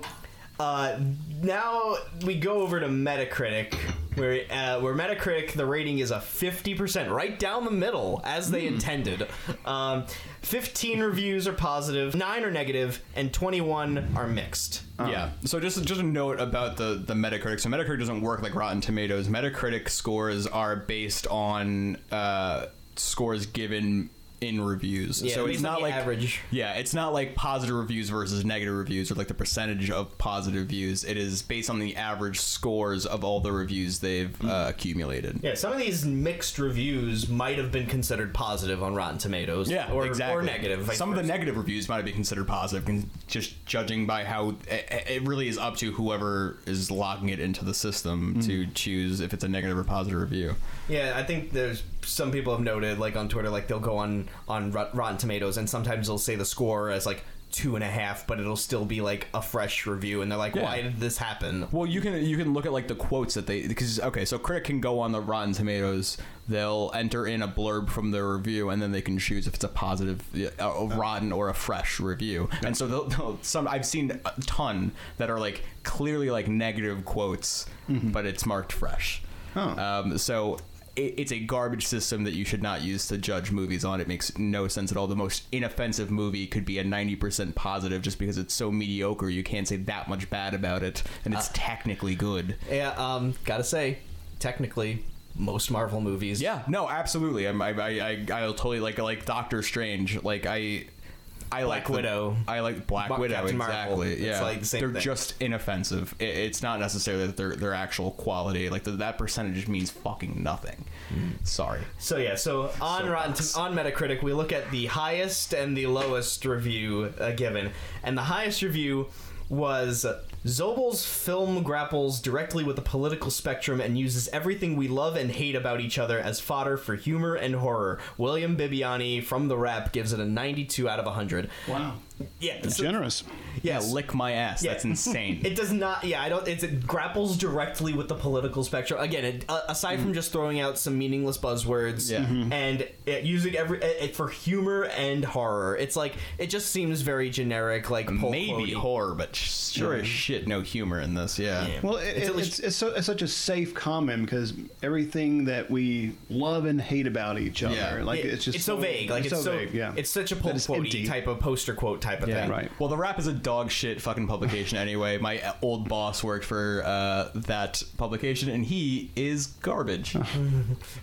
uh, now we go over to Metacritic. Where, uh, where Metacritic, the rating is a 50%, right down the middle, as they intended. Um, 15 reviews are positive, 9 are negative, and 21 are mixed. Yeah. So just just a note about the the Metacritic. So Metacritic doesn't work like Rotten Tomatoes. Metacritic scores are based on uh, scores given in reviews. Yeah, so it's not like average. Yeah, it's not like positive reviews versus negative reviews or like the percentage of positive views. It is based on the average scores of all the reviews they've uh, accumulated. Yeah, some of these mixed reviews might have been considered positive on Rotten Tomatoes. Yeah, or, exactly. or negative. Some of the negative reviews might be considered positive, just judging by how it, it really is up to whoever is logging it into the system to choose if it's a negative or positive review. Yeah, I think there's some people have noted, like on Twitter, like they'll go on on Rotten Tomatoes, and sometimes they'll say the score as like two and a half, but it'll still be like a fresh review, and they're like, Yeah. "Why did this happen?" Well, you can you can look at like the quotes that they because okay, so critic can go on the Rotten Tomatoes, they'll enter in a blurb from their review, and then they can choose if it's a positive, a, a rotten or a fresh review. And so they'll, they'll, some I've seen a ton that are like clearly like negative quotes, but it's marked fresh. Um, so it, it's a garbage system that you should not use to judge movies on. It makes no sense at all. The most inoffensive movie could be a 90% positive just because it's so mediocre. You can't say that much bad about it, and it's technically good. Yeah, um, gotta say, technically, most Marvel movies. Yeah, no, absolutely. I'm, I, I, I, I'll totally like like Doctor Strange. Like I. I Black like the- Widow. I like Black Widow Captain Marvel. exactly. It's Yeah, like the same they're thing. just inoffensive. It, it's not necessarily that they're their actual quality. Like the, that percentage means fucking nothing. Sorry. So yeah, so on Rotten on Metacritic, we look at the highest and the lowest review uh, given, and the highest review was Zobel's film grapples directly with the political spectrum and uses everything we love and hate about each other as fodder for humor and horror. William Bibbiani from TheWrap gives it a 92 out of 100. Wow. Yeah, That's so- generous. Yeah, lick my ass. Yeah. That's insane. <laughs> It does not. Yeah, I don't. It's, it grapples directly with the political spectrum. Again, it, uh, aside from just throwing out some meaningless buzzwords Yeah. Mhm. and it, using every it, it for humor and horror, it's like it just seems very generic. Like pulp Maybe quotey. horror, but sure as shit, no humor in this. Yeah. Well, it, it's, it's, it's, so, it's such a safe comment because everything that we love and hate about each other, Yeah. like It- it's just so vague. Like it's, so, vague. Yeah, It's such a That pulp it's quotey type of poster quote type of Yeah. thing. Right. Well, TheWrap is a dog shit fucking publication anyway. My <laughs> old boss worked for uh, that publication, and he is garbage. <laughs> All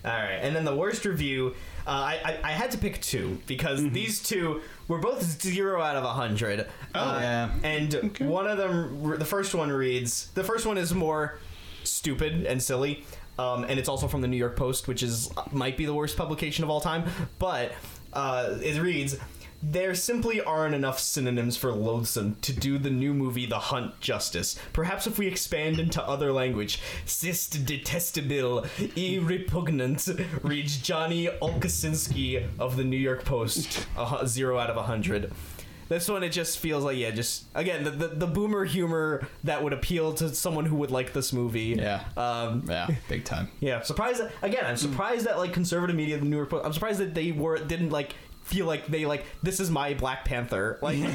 right, and then the worst review. Uh, I, I I had to pick two because Mm-hmm. these two were both zero out of a hundred. Oh yeah. And one of them, the first one reads. The first one is more stupid and silly, um, and it's also from the New York Post, which is might be the worst publication of all time. But uh, it reads. There simply aren't enough synonyms for loathsome to do the new movie The Hunt justice. Perhaps if we expand into other language, sist detestable, e repugnant, reads Johnny Oleksinski of the New York Post, a zero out of a hundred. This one, it just feels like, yeah, just again, the, the, the boomer humor that would appeal to someone who would like this movie. Yeah. Um, yeah, <laughs> big time. yeah, surprised. That, again, I'm surprised that like conservative media, the New York Post. I'm surprised that they were didn't like feel like they like this is my Black Panther. Like, <laughs>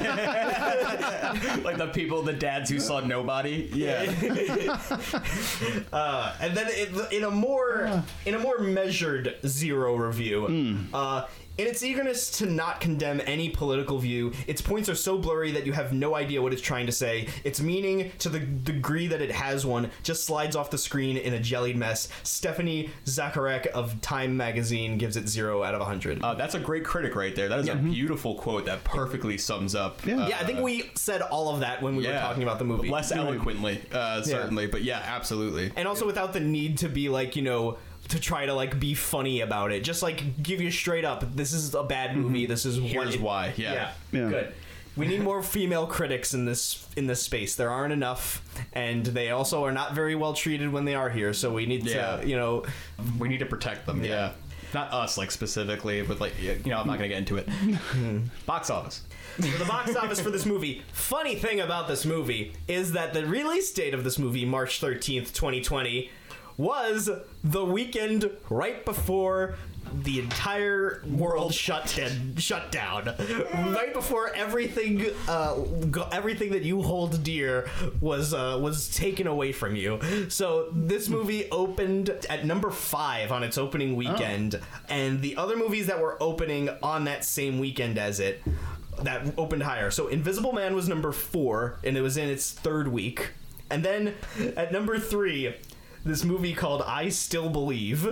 like the people, the dads who saw nobody. Yeah. <laughs> uh, and then it, in a more in a more measured zero review. Uh, in its eagerness to not condemn any political view, its points are so blurry that you have no idea what it's trying to say. Its meaning, to the degree that it has one, just slides off the screen in a jellied mess. Stephanie Zacharek of Time magazine gives it zero out of 100. Uh, that's a great critic right there. That is a beautiful quote that perfectly sums up. uh, yeah, I think we said all of that when we were talking about the movie. Less eloquently, uh, certainly, but yeah, absolutely. and also without the need to be like you know to try to like be funny about it just like give you straight up this is a bad mm-hmm. movie this is what Here's it- why, yeah. Yeah. good we need more female critics in this in this space there aren't enough and they also are not very well treated when they are here so we need Yeah. to you know We need to protect them. Yeah. Not us, like specifically, but like you know, I'm not gonna get into it. <laughs> Box office. the box office for this movie. Funny thing about this movie is that the release date of this movie, March 13th, 2020, was the weekend right before the entire world shut in, shut down. Right before everything, uh, everything that you hold dear was uh, was taken away from you. So this movie opened at number five on its opening weekend, and the other movies that were opening on that same weekend as it that opened higher. So Invisible Man was number four, and it was in its third week. And then at number three, this movie called I Still Believe.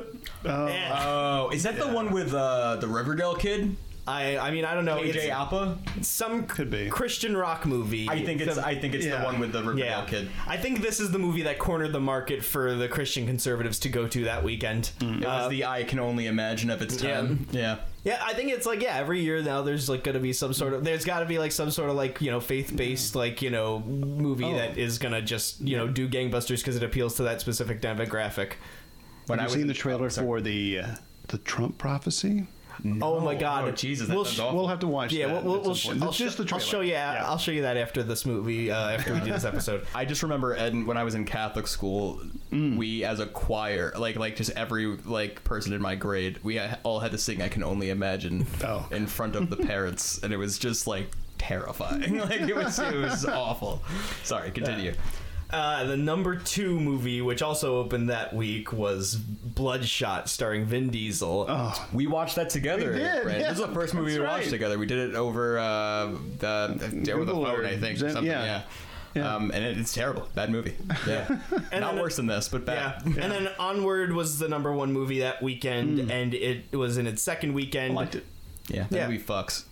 And- Oh, is that the one with uh, the Riverdale kid? I I mean I don't know. KJ It's Apa? some Could be. Christian rock movie. I think it's The- I think it's Yeah. the one with the Riverdale yeah, kid. I think this is the movie that cornered the market for the Christian conservatives to go to that weekend. It was Uh, the I can only imagine of its Yeah. time. Yeah. Yeah, I think it's like yeah, every year now there's like gonna be some sort of there's got to be like some sort of like you know faith based like you know movie Oh. that is gonna just you know do gangbusters because it appeals to that specific demographic. When Have I you was seen the trailer oh, for the uh, the Trump prophecy? Oh my god! Oh, Jesus, that we'll, sh- awful. We'll have to watch. yeah, that we'll, we'll, at we'll some sh- I'll, It's just the I'll show you. Yeah. I'll show you that after this movie. Uh, after we do this episode. <laughs> I just remember Ed when I was in Catholic school, Mm. we as a choir, like like just every like person in my grade, we all had to sing "I Can Only Imagine" Oh. in front of the parents, and it was just like terrifying. <laughs> like it was it was awful. Sorry, continue. Uh, the number two movie, which also opened that week, was Bloodshot, starring Vin Diesel. Oh, We watched that together. We did, Brandon. yeah, this is the first movie we watched right. together. We did it over uh, the over the Google phone, I think. Zen- something, yeah. yeah. Yeah. Um, and it, it's terrible. Bad movie. <laughs> Yeah. Not then- worse than this, but Yeah. bad. and then Onward was the number one movie that weekend, and it was in its second weekend. I liked it. Yeah. That Yeah. movie fucks.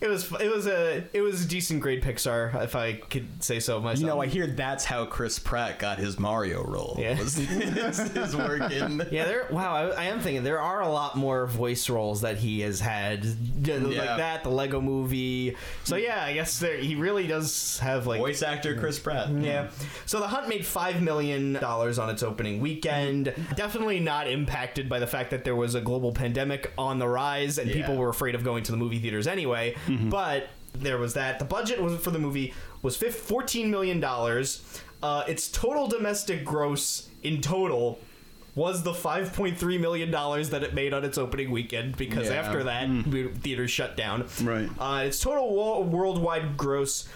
It was it was a it was a decent grade Pixar if I could say so myself. You know, I hear that's how Chris Pratt got his Mario role. Yeah. was his, <laughs> his work in. yeah, there. Wow, I, I am thinking there are a lot more voice roles that he has had, Yeah, like Yeah. that, the Lego Movie. So yeah, I guess there, he really does have like Voice actor Chris Pratt. Yeah. So the hunt made five million dollars on its opening weekend. Definitely not impacted by the fact that there was a global pandemic on the rise and people were afraid of going to the movie theaters anyway. But there was that. The budget was for the movie was fourteen million dollars. Uh, its total domestic gross in total was the 5.3 million dollars that it made on its opening weekend because Yeah. after that Mm. theaters shut down Right. uh, its total wo- worldwide gross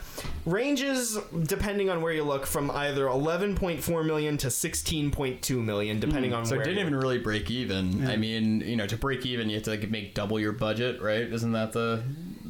ranges depending on where you look from either 11.4 million to 16.2 million depending on Hmm. So where it didn't even really break even. I mean, you know, to break even, you have to like make double your budget, right? Isn't that the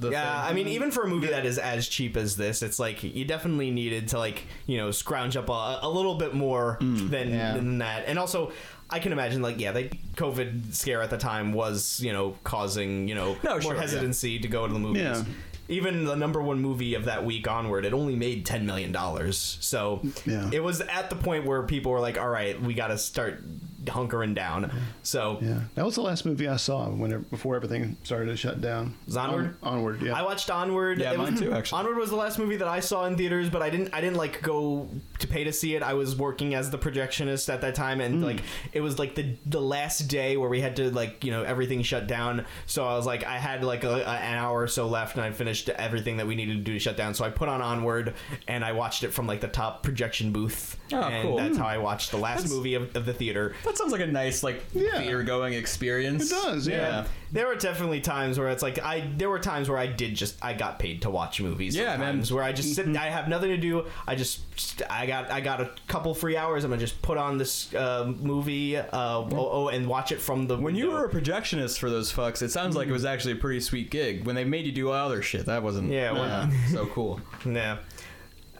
the yeah, thing? I mean, even for a movie that is as cheap as this, it's like you definitely needed to like you know scrounge up a, a little bit more Hmm. than, than that, and also. I can imagine, like, yeah, the COVID scare at the time was, you know, causing, you know, No, more sure, yeah. hesitancy to go to the movies. Yeah. Even the number one movie of that week onward, it only made ten million dollars. So Yeah. it was at the point where people were like, "All right, we got to start hunkering down." So Yeah, that was the last movie I saw when it, before everything started to shut down. Was Onward? On- onward, yeah. I watched Onward. Yeah, It mine was- too, actually. Onward was the last movie that I saw in theaters, but I didn't. I didn't like go to pay to see it. I was working as the projectionist at that time, and hmm. like it was like the the last day where we had to like you know everything shut down. So I was like, I had like a, a- an hour or so left, and I finished everything that we needed to do to shut down. So I put on Onward, and I watched it from like the top projection booth. Oh, and cool. That's hmm. how I watched the last That's- movie of, of the theater. that sounds like a nice like Yeah. theater going experience. It does, yeah. There were definitely times where it's like I there were times where I did just I got paid to watch movies. Yeah, man. Where I just Mm-hmm. sit, I have nothing to do. I just I got I got a couple free hours. I'm gonna just put on this uh, movie uh, oh, oh, and watch it from the When you were a projectionist for those fucks, it sounds like it was actually a pretty sweet gig. When they made you do all other shit, that wasn't Yeah, well- uh, so cool. <laughs> Yeah.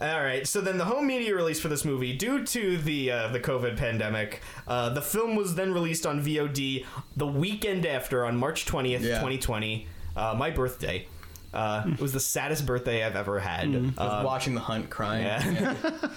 All right. So then, the home media release for this movie, due to the uh, the COVID pandemic, uh, the film was then released on VOD the weekend after, on March twentieth, Yeah. twenty twenty, uh, my birthday. Uh, it was the saddest birthday I've ever had. Uh, watching the hunt crying. yeah. <laughs>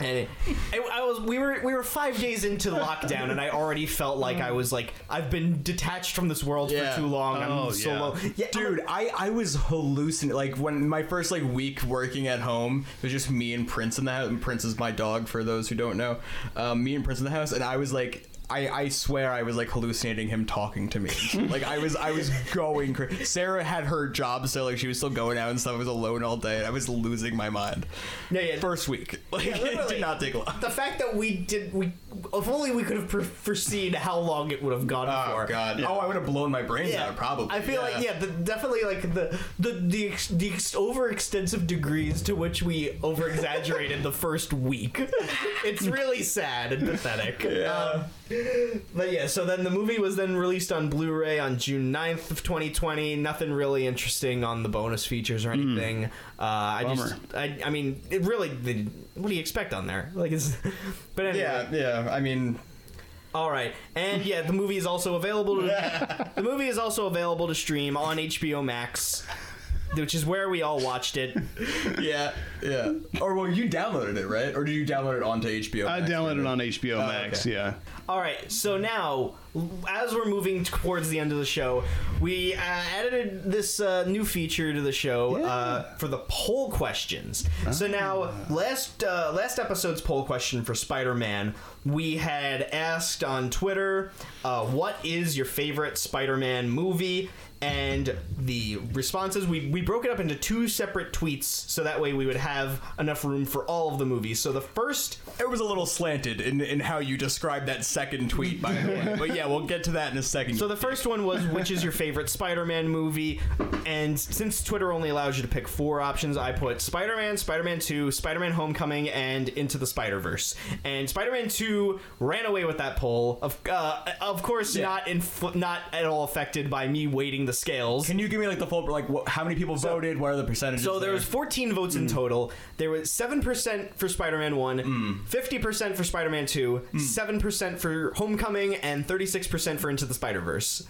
And it- I was we were we were five days into lockdown, and I already felt like I was like I've been detached from this world Yeah. for too long. Oh, I'm so yeah. low. Yeah, Dude, I, I was hallucinating. Like when my first like week working at home, it was just me and Prince in the house. And Prince is my dog for those who don't know. Um, me and Prince in the house, and I was like. I, I swear I was like hallucinating him talking to me. <laughs> like I was I was going crazy. Sarah had her job still, like she was still going out and stuff. I was alone all day. And I was losing my mind. Yeah, yeah. First week, like Yeah, it did not take long. the fact that we did we if only we could have pre- foreseen how long it would have gone Oh for. Oh god. Oh, I would have blown my brains Yeah, out probably. I feel like yeah, the, definitely like the the the, ex, the ex, overextensive degrees to which we over exaggerated the first week. <laughs> It's really sad and pathetic. Um, but yeah, so then the movie was then released on Blu-ray on June 9th of 2020. Nothing really interesting on the bonus features or anything. Uh, I just, I, I mean, it really. The, what do you expect on there? Like, it's. <laughs> But anyway. Yeah, yeah. I mean, All right, and yeah, the movie is also available. To, <laughs> the movie is also available to stream on HBO Max, which is where we all watched it. <laughs> yeah, yeah. Or well, you downloaded it, right? Or did you download it onto HBO? I Max? downloaded it on HBO Oh, Max. okay. Yeah. All right, so now as we're moving towards the end of the show, we uh, added this uh, new feature to the show uh, for the poll questions. So now, last uh, last episode's poll question for Spider-Man, we had asked on Twitter, uh, "What is your favorite Spider-Man movie?" And the responses we we broke it up into two separate tweets, so that way we would have enough room for all of the movies. So the first It was a little slanted in, in how you described that second tweet, by the way. But yeah, we'll get to that in a second. So the first one was which is your favorite Spider-Man movie? And since Twitter only allows you to pick four options, I put Spider-Man, Spider-Man 2, Spider-Man Homecoming, and Into the Spider-Verse. And Spider-Man 2 ran away with that poll. Of uh, of course, not in not at all affected by me weighting the scales. Can you give me like the full like what, how many people voted? What are the percentages? So there was 14 votes in mm. total. There was 7% for Spider-Man 1, mm. 50% for Spider-Man 2, mm. 7% for Homecoming, and 36% for Into the Spider-Verse.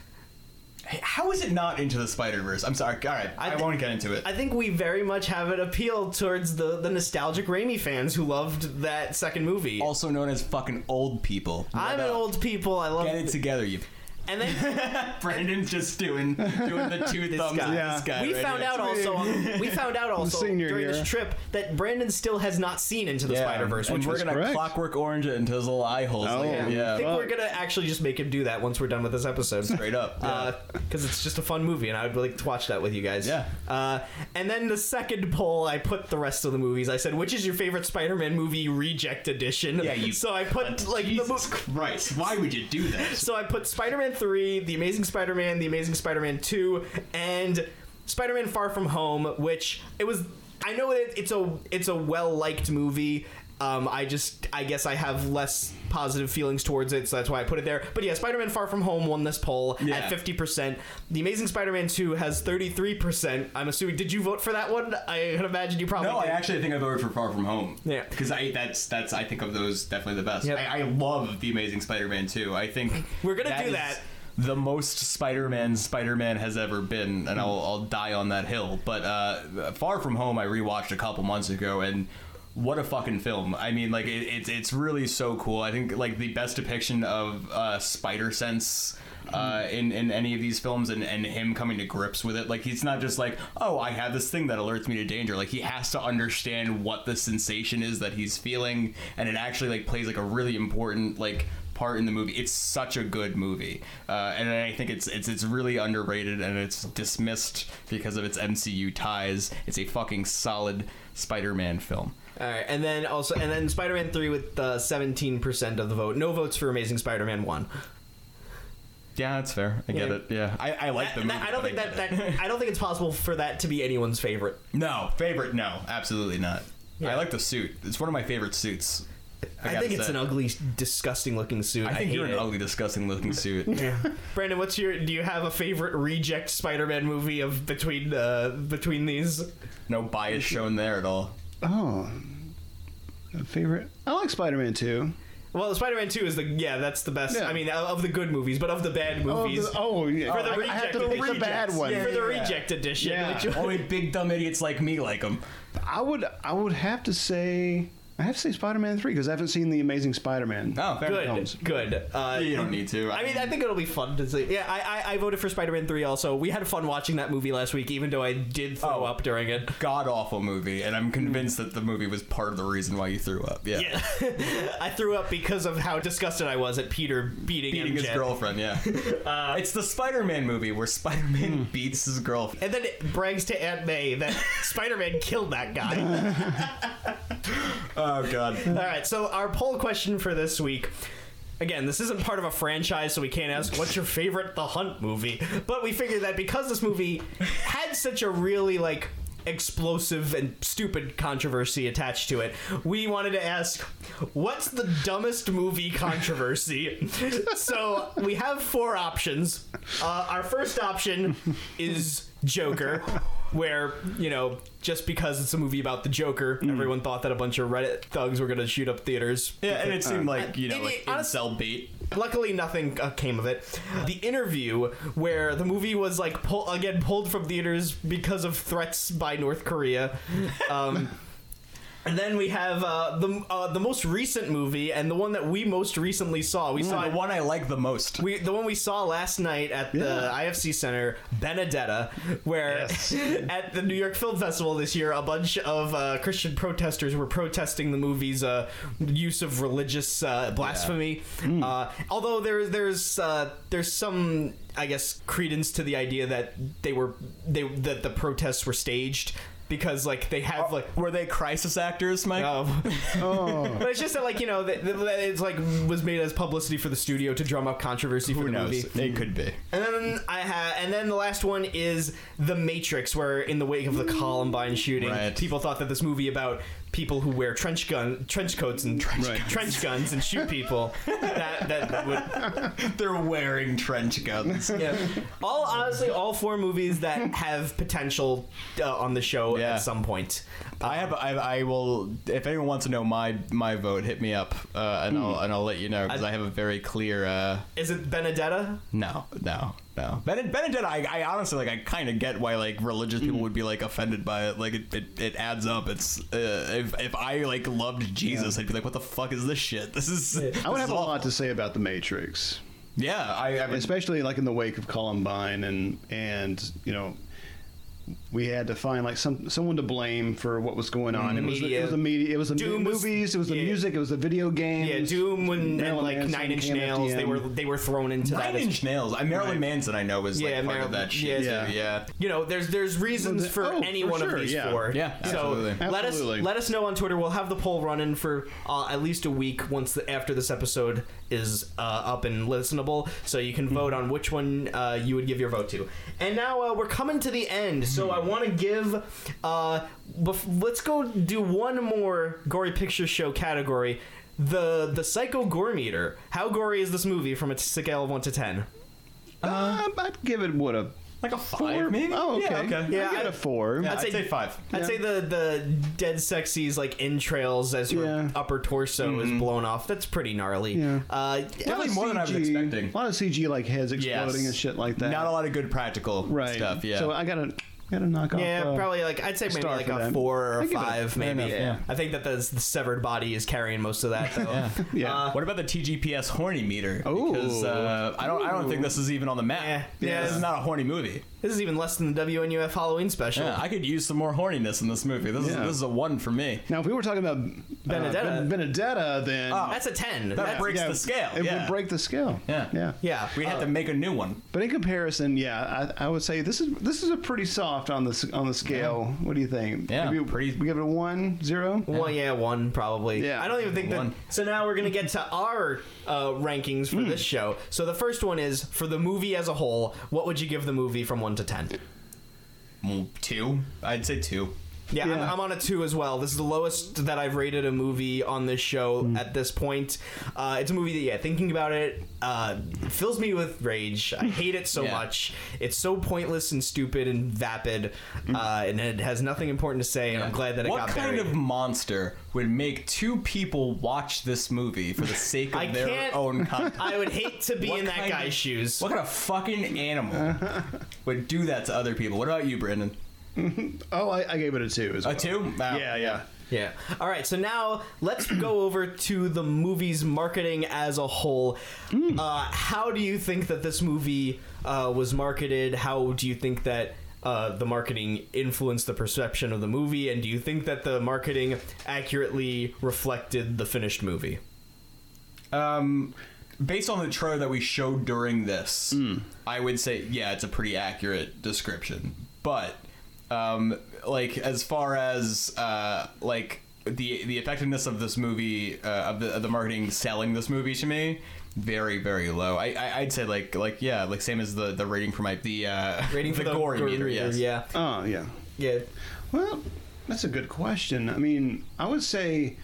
How is it not into the Spider Verse? I'm sorry. All right, I, won't get into it. I think we very much have an appeal towards the, the nostalgic Raimi fans who loved that second movie. also known as fucking old people. I'm an old people. I love Get it together, you. And then <laughs> Brandon's just doing doing the two This thumbs. guy. at This guy we right found here. out also we found out <laughs> also during year. this trip that Brandon still has not seen Into the Yeah, Spider Verse, which we're gonna correct. clockwork orange it into his little eye holes. Oh, like, I yeah, think we're gonna actually just make him do that once we're done with this episode. straight up. Yeah. because it's just a fun movie, and I would like to watch that with you guys. Yeah. Uh, and then the second poll, I put the rest of the movies. I said, "Which is your favorite Spider-Man movie reject edition?" Yeah, you- So I put like the Jesus mo- Christ! Why would you do that? So I put Spider-Man 3, The Amazing Spider-Man, The Amazing Spider-Man 2, and Spider-Man Far From Home, which it was I know it, it's a it's a well-liked movie. Um, I just I guess I have less positive feelings towards it, so that's why I put it there. But yeah, Spider-Man Far From Home won this poll Yeah. at 50%. The Amazing Spider-Man 2 has 33%. I'm assuming did you vote for that one? I can imagine you probably No, I did. actually think I voted for Far From Home. Yeah. because I that's that's I think of those definitely the best. Yep. I, I love the Amazing Spider-Man 2. I think <laughs> We're gonna do is that. The most Spider-Man Spider-Man has ever been, and I'll, I'll die on that hill. But uh, Far From Home, I rewatched a couple months ago, and what a fucking film! I mean, like it, it's it's really so cool. I think like the best depiction of uh, Spider Sense uh, in in any of these films, and and him coming to grips with it. Like he's not just like, oh, I have this thing that alerts me to danger. Like he has to understand what the sensation is that he's feeling, and it actually like plays like a really important like part in the movie. It's such a good movie, uh, and I think it's it's it's really underrated and it's dismissed because of its MCU ties. It's a fucking solid Spider-Man film. All right, and then also, and then Spider-Man three with uh, seventeen percent of the vote. No votes for Amazing Spider-Man one. Yeah, that's fair. I get Yeah. it. Yeah, I, I like the movie. that- I don't think that, that I don't think it's possible for that to be anyone's favorite. No favorite. No, absolutely not. I like the suit. It's one of my favorite suits. I, gotta think it's an ugly, disgusting looking suit. I think hate you're an it. ugly, disgusting looking <laughs> suit. yeah. Brandon, what's your? Do you have a favorite reject Spider-Man movie of between uh, between these? No bias shown there at all. Oh, a favorite. I like Spider-Man 2. Well, Spider-Man Two is the yeah, that's the best. Yeah. I mean, of the good movies, but of the bad movies. Oh, the- oh, yeah. For the I- I reject have to pick the edition. bad one. For the Yeah. reject edition. Yeah. Oh, which- Only big dumb idiots like me like them. I would I would have to say I have to say Spider-Man 3 because I haven't seen the Amazing Spider-Man. Oh, fair. good, films. good. Uh, You don't need to. I mean, I think it'll be fun to see. Yeah, I, I, I voted for Spider-Man Three. Also, we had fun watching that movie last week, even though I did throw Oh. up during it. god awful movie, and I'm convinced that the movie was part of the reason why you threw up. Yeah. Yeah, <laughs> I threw up because of how disgusted I was at Peter beating, Beating MJ. his girlfriend, yeah. <laughs> Uh, <laughs> it's the Spider-Man movie where Spider-Man hmm. beats his girlfriend. and then it brags to Aunt May that Spider-Man killed that guy. Uh, Oh god. <laughs> All right, so our poll question for this week. Again, this isn't part of a franchise, so we can't ask what's your favorite The Hunt movie. But we figured that because this movie had such a really like explosive and stupid controversy attached to it, we wanted to ask what's the dumbest movie controversy. <laughs> so we have four options. Uh, our first option is Joker. Where you know, just because it's a movie about the Joker, everyone thought that a bunch of Reddit thugs were going to shoot up theaters. Yeah, and it seemed like, you know, It- like it- honest- incel bait. Luckily, nothing uh, came of it. The interview, where the movie was like pull, again pulled from theaters because of threats by North Korea. Um, <laughs> and then we have uh, the uh, the most recent movie and the one that we most recently saw. We saw the one I like the most. we the one we saw last night at the Yeah. IFC Center, Benedetta, where <laughs> at the New York Film Festival this year, a bunch of uh, Christian protesters were protesting the movie's uh, use of religious uh, blasphemy. Uh, although there's there's uh, there's some I guess credence to the idea that they were they that the protests were staged. Because like they have like Were they crisis actors, Mike? um, <laughs> but it's just that like you know that, that it's like was made as publicity for the studio to drum up controversy for Who the knows? movie. It could be. And then I had, and then the last one is The Matrix, where in the wake of the Columbine shooting, Right. people thought that this movie about people who wear trench gun trench coats and trench, trench guns and shoot people. that that would <laughs> They're wearing trench guns. <laughs> yeah. All honestly, all four movies that have potential uh, on the show Yeah. at some point. I have. I, I will. If anyone wants to know my my vote, hit me up, uh, and I'll and I'll let you know because I, have a very clear. Uh, Is it Benedetta? no, no, no. Ben, Benedetta, I, I honestly like. I kind of get why like religious people would be like offended by it. Like it, it, it adds up. It's uh, if if I like loved Jesus, I'd be like, what the fuck is this shit? This is. I would have is a lot to say about the Matrix. Yeah, I, I mean, especially like in the wake of Columbine and and you know we had to find like some someone to blame for what was going on. The it, was the, it media. was the media. It was the Doom was- movies. it was the yeah. music. It was the video games. Yeah, Doom and, and like Manson Nine Inch came Nails. They were they were thrown into that. Nine as- Inch Nails. I Marilyn Right. Manson. I know was like Yeah, part Marilyn- of that shit. yeah. too, yeah. You know, there's there's reasons Well, for the- oh, any for one sure, of these yeah. four. Yeah, absolutely. So let us let us know on Twitter. We'll have the poll running for uh, at least a week once the, after this episode is uh, up and listenable, so you can vote on which one uh, you would give your vote to. And now uh, we're coming to the end, so I want to give. Uh, bef- let's go do one more gory picture show category. The the Psycho Gore meter. How gory is this movie from a scale of one to ten? Uh, I'd give it what a Like a five, four. maybe. Oh, okay. Yeah, okay. Yeah, I'd give it I- a four. Yeah, I'd I'd, say- say, five. I'd Yeah. say the the dead sexy's like entrails as her Yeah. upper torso is blown off. That's pretty gnarly. Yeah. Uh, Definitely more than I was expecting. A lot of CG like heads exploding Yes. and shit like that. Not a lot of good practical right stuff. Yeah. So I gotta gotta knock off. yeah, uh, probably like I'd say maybe star like for a that. four or I a give it a- five, fair maybe. enough, yeah. I think that the, the severed body is carrying most of that. Though. <laughs> yeah. Uh, what about the TGPS horny meter? Ooh. Because uh, I don't. I don't think this is even on the map. Yeah. Yeah. This is not a horny movie. This is even less than the WNUF Halloween special. Yeah, I could use some more horniness in this movie. This is this is a one for me. Now, if we were talking about uh, Benedetta. Ben- Benedetta, then That's a ten. That That's- breaks yeah, the scale. It yeah. would break the scale. Yeah. yeah. yeah. We'd have to make a new one. But in comparison, yeah, I, I would say this is this is a pretty soft on the s- on the scale. What do you think? Yeah, Maybe pretty- We give it a one, zero. Well, yeah, one probably. Yeah. I don't even think One. that. So now we're gonna get to our uh, rankings for this show. So the first one is for the movie as a whole. What would you give the movie from one to ten? Mm, Two. I'd say two. Yeah, I'm, I'm on a two as well. This is the lowest that I've rated a movie on this show Hmm. at this point. Uh, it's a movie that, yeah, thinking about it, uh, fills me with rage. I <laughs> hate it so Yeah. much. It's so pointless and stupid and vapid, uh, and it has nothing important to say. And I'm glad that it what got kind buried. of monster would make two people watch this movie for the <laughs> sake of their own content? <laughs> I would hate to be What in that guy's of- shoes. What kind of fucking animal would do that to other people? What about you, Brandon? <laughs> Oh, I, I gave it a two as well. A two? Wow. Yeah, yeah. Yeah. All right. So now let's <clears throat> go over to the movie's marketing as a whole. Uh, how do you think that this movie uh, was marketed? How do you think that uh, the marketing influenced the perception of the movie? And do you think that the marketing accurately reflected the finished movie? Um, based on the trailer that we showed during this, I would say yeah, it's a pretty accurate description. But um, like as far as uh, like the the effectiveness of this movie uh, of the of the marketing selling this movie to me. Very very low. I, I I'd say like like yeah like same as the the rating for my the uh, <laughs> Rating the, for the gory gory meter. meter, Yes. Yeah. Oh, yeah. Yeah. Well, that's a good question. I mean, I would say,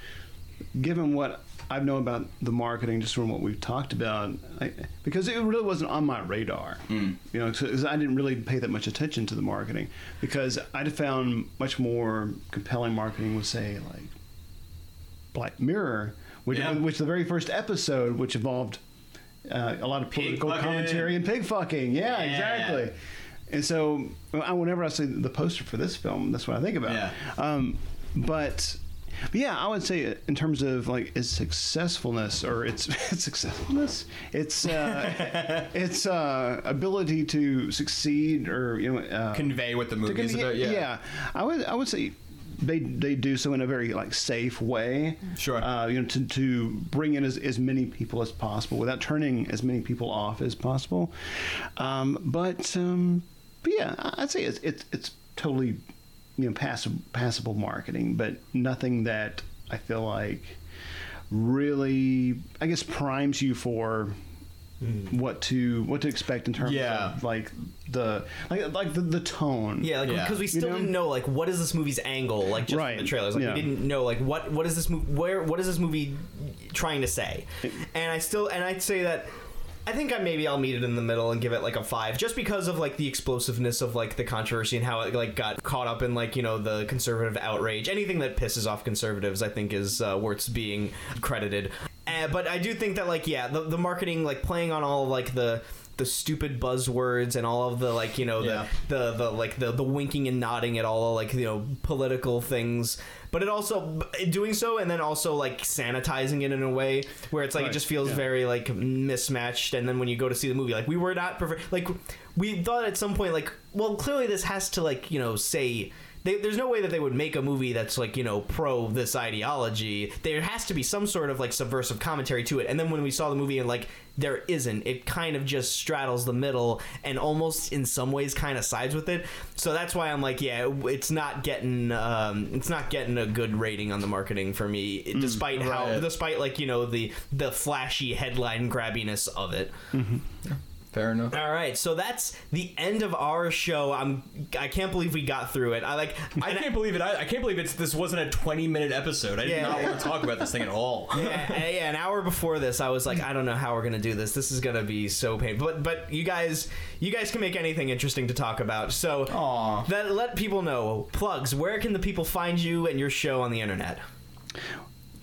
given what I know about the marketing, just from what we've talked about, I, because it really wasn't on my radar. You know, 'cause I didn't really pay that much attention to the marketing because I'd found much more compelling marketing with, say, like Black Mirror, which, Yeah. which the very first episode, which involved uh, a lot of political commentary and pig fucking. Yeah, Yeah. exactly. And so, I, whenever I see the poster for this film, that's what I think about. Yeah. Um, but, but yeah, I would say in terms of like its successfulness or its <laughs> its successfulness, its uh, <laughs> its uh, ability to succeed or you know uh, Convey what the movie is about. Yeah. yeah, I would I would say they they do so in a very like safe way. Sure. Uh, you know, to, to bring in as, as many people as possible without turning as many people off as possible. Um, but um, but yeah, I'd say it's it's it's totally you know passive passable marketing, but nothing that I feel like really I guess primes you for hmm. what to what to expect in terms Yeah. of like the like like the, the tone. Yeah, like because we You still know? didn't know like what is this movie's angle like just Right, from the trailers. Like yeah. we didn't know like what what is this movie where what is this movie trying to say? And I still and I'd say that I think I maybe I'll meet it in the middle and give it like a five, just because of like the explosiveness of like the controversy and how it like got caught up in like you know the conservative outrage. Anything that pisses off conservatives, I think, is uh, worth being credited. Uh, but I do think that like yeah, the, the marketing like playing on all of like the the stupid buzzwords and all of the like you know Yeah. the the the like the the winking and nodding at all like you know political things but it also doing so and then also like sanitizing it in a way where it's like it just feels yeah. very like mismatched and then when you go to see the movie like we were not prefer- like we thought at some point like well clearly this has to like you know say they, there's no way that they would make a movie that's like you know pro this ideology. There has to be some sort of like subversive commentary to it. And then when we saw the movie and like there isn't it kind of just straddles the middle and almost in some ways kind of sides with it. So that's why i'm like yeah it's not getting um, it's not getting a good rating on the marketing for me despite how right. despite like you know the the flashy headline grabbiness of it Fair enough. all right, so that's the end of our show. I'm I can't believe we got through it. I like I can't believe it. I, I can't believe it's this wasn't a 20 minute episode. I did Yeah. not want to talk about this thing at all. <laughs> yeah, yeah, an hour before this, I was like, I don't know how we're gonna do this. This is gonna be so painful. But but you guys, you guys can make anything interesting to talk about. So that let people know. Plugs. Where can the people find you and your show on the internet?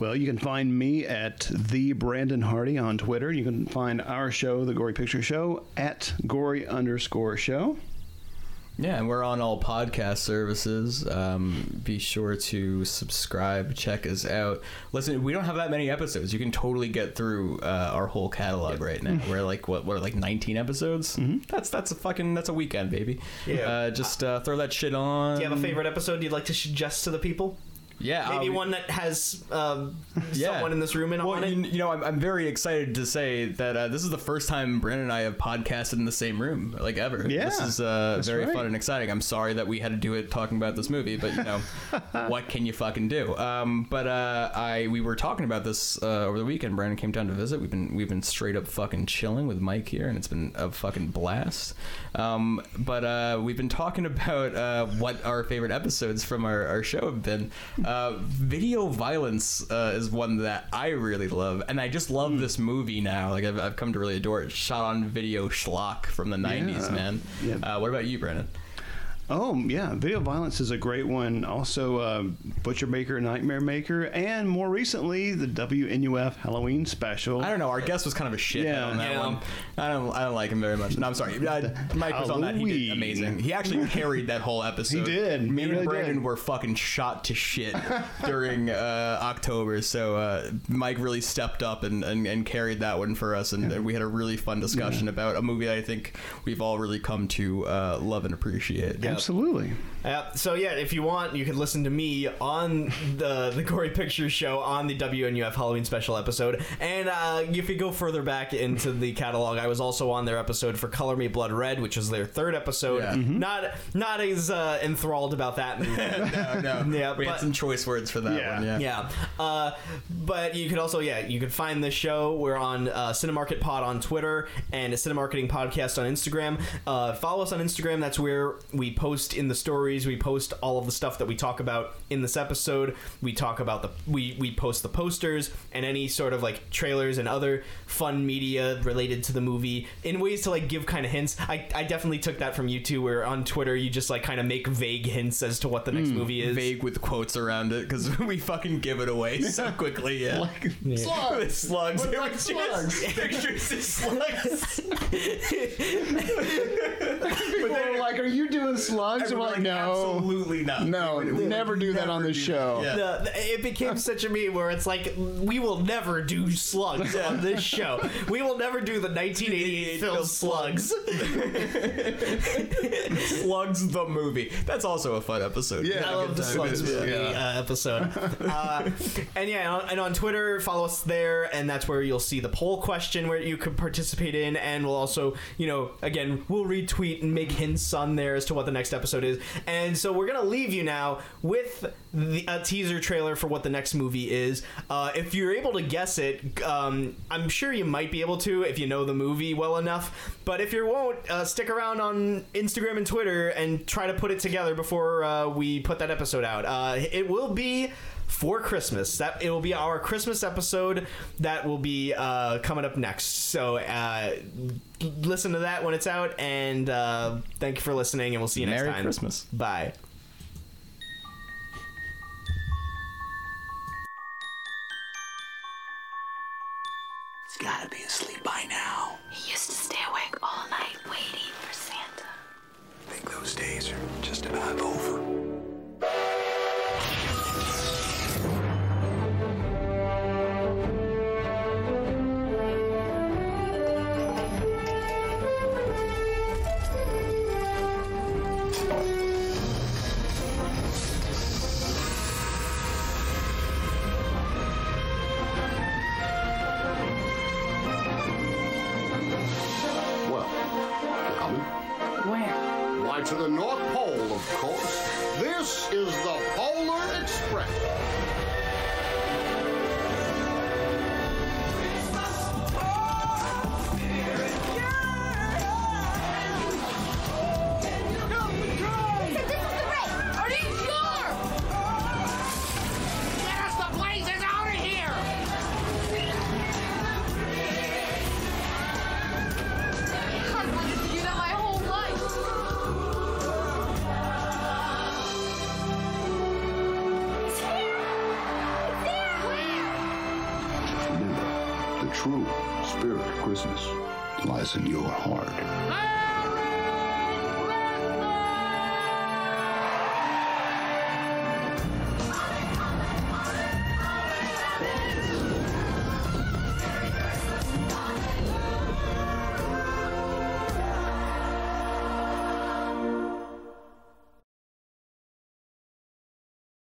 Well, you can find me at the Brandon Hardy on Twitter. You can find our show, the Gory Picture Show, at gory underscore show. Yeah, and we're on all podcast services. Um, be sure to subscribe, check us out. Listen, we don't have that many episodes. You can totally get through uh, our whole catalog right now. <laughs> We're like what, what, like 19 episodes? That's that's a fucking that's a weekend, baby. Yeah. Uh, just uh, throw that shit on. Do you have a favorite episode you'd like to suggest to the people? Yeah, Maybe uh, one that has um, Yeah. someone in this room in Well, on it. you, you know, I'm, I'm very excited to say that uh, this is the first time Brandon and I have podcasted in the same room, like ever. Yeah, this is uh, very right. fun and exciting. I'm sorry that we had to do it talking about this movie, but you know, <laughs> what can you fucking do? Um, but uh, I we were talking about this uh, over the weekend. Brandon came down to visit. We've been we've been straight up fucking chilling with Mike here, and it's been a fucking blast. Um, but uh, we've been talking <laughs> about uh, what our favorite episodes from our, our show have been. <laughs> Uh, video violence uh, is one that I really love, and I just love this movie now. Like I've, I've come to really adore it. Shot on video schlock from the '90s, Yeah. man. Yeah. Uh, what about you, Brandon? Oh yeah, video violence is a great one. Also, uh, Butcher Baker, Nightmare Maker, and more recently the WNUF Halloween special. I don't know. Our guest was kind of a shit Yeah. on that Yeah. one. I don't. I don't like him very much. No, I'm sorry. Uh, Mike was on that. He did amazing. He actually <laughs> carried that whole episode. He did. Me He and really Brandon did. were fucking shot to shit <laughs> during uh, October. So uh, Mike really stepped up and, and, and carried that one for us, and we had a really fun discussion about a movie that I think we've all really come to uh, love and appreciate. Absolutely. Uh, so yeah, if you want, you can listen to me on the the Gory Pictures show on the WNUF Halloween special episode. And uh, if you go further back into the catalog, I was also on their episode for Color Me Blood Red, which was their third episode. Yeah. Not not as uh, enthralled about that <laughs> no, no. Yeah, we but- had some choice words for that Yeah. one. Yeah. yeah. Uh, but you could also, yeah, you could find this show. We're on uh, Cinemarket Pod on Twitter and a Cinemarketing Podcast on Instagram. Uh, follow us on Instagram. That's where we post in the stories. We post all of the stuff that we talk about in this episode. We talk about the we we post the posters and any sort of like trailers and other fun media related to the movie in ways to like give kind of hints. I, I definitely took that from you too. Where on Twitter you just like kind of make vague hints as to what the next hmm, movie is. Vague with quotes around it because <laughs> we fucking give it away <laughs> so quickly. Yeah. like Slugs. slugs. What It about was slugs? just pictures of slugs. <laughs> People are like, "Are you doing slugs?" I'm like, like, "No, absolutely not. no, We would never do that on never the do show." that. Yeah. the, it became such a meme where it's like we will never do slugs on this show. We will never do the 1988 film Slugs. <laughs> Slugs the movie. That's also a fun episode. Yeah. I love the Slugs movie uh, episode. Uh, and yeah, and on, and on Twitter, follow us there, and that's where you'll see the poll question where you could participate in, and we'll also, you know, again, we'll retweet and make hints on there as to what the next episode is. And so we're gonna leave you now with the, a teaser trailer for what the next movie is. Uh, if you're able to guess it, um, I'm sure you might be able to if you know the movie well enough. But if you won't, uh, stick around on Instagram and Twitter and try to put it together before uh, we put that episode out. Uh, it will be for Christmas. That it will be our Christmas episode that will be uh, coming up next. So uh, listen to that when it's out, and uh, thank you for listening, and we'll see you next Merry time. Christmas. Bye. He's gotta be asleep by now. He used to stay awake all night waiting for Santa. I think those days are just about over.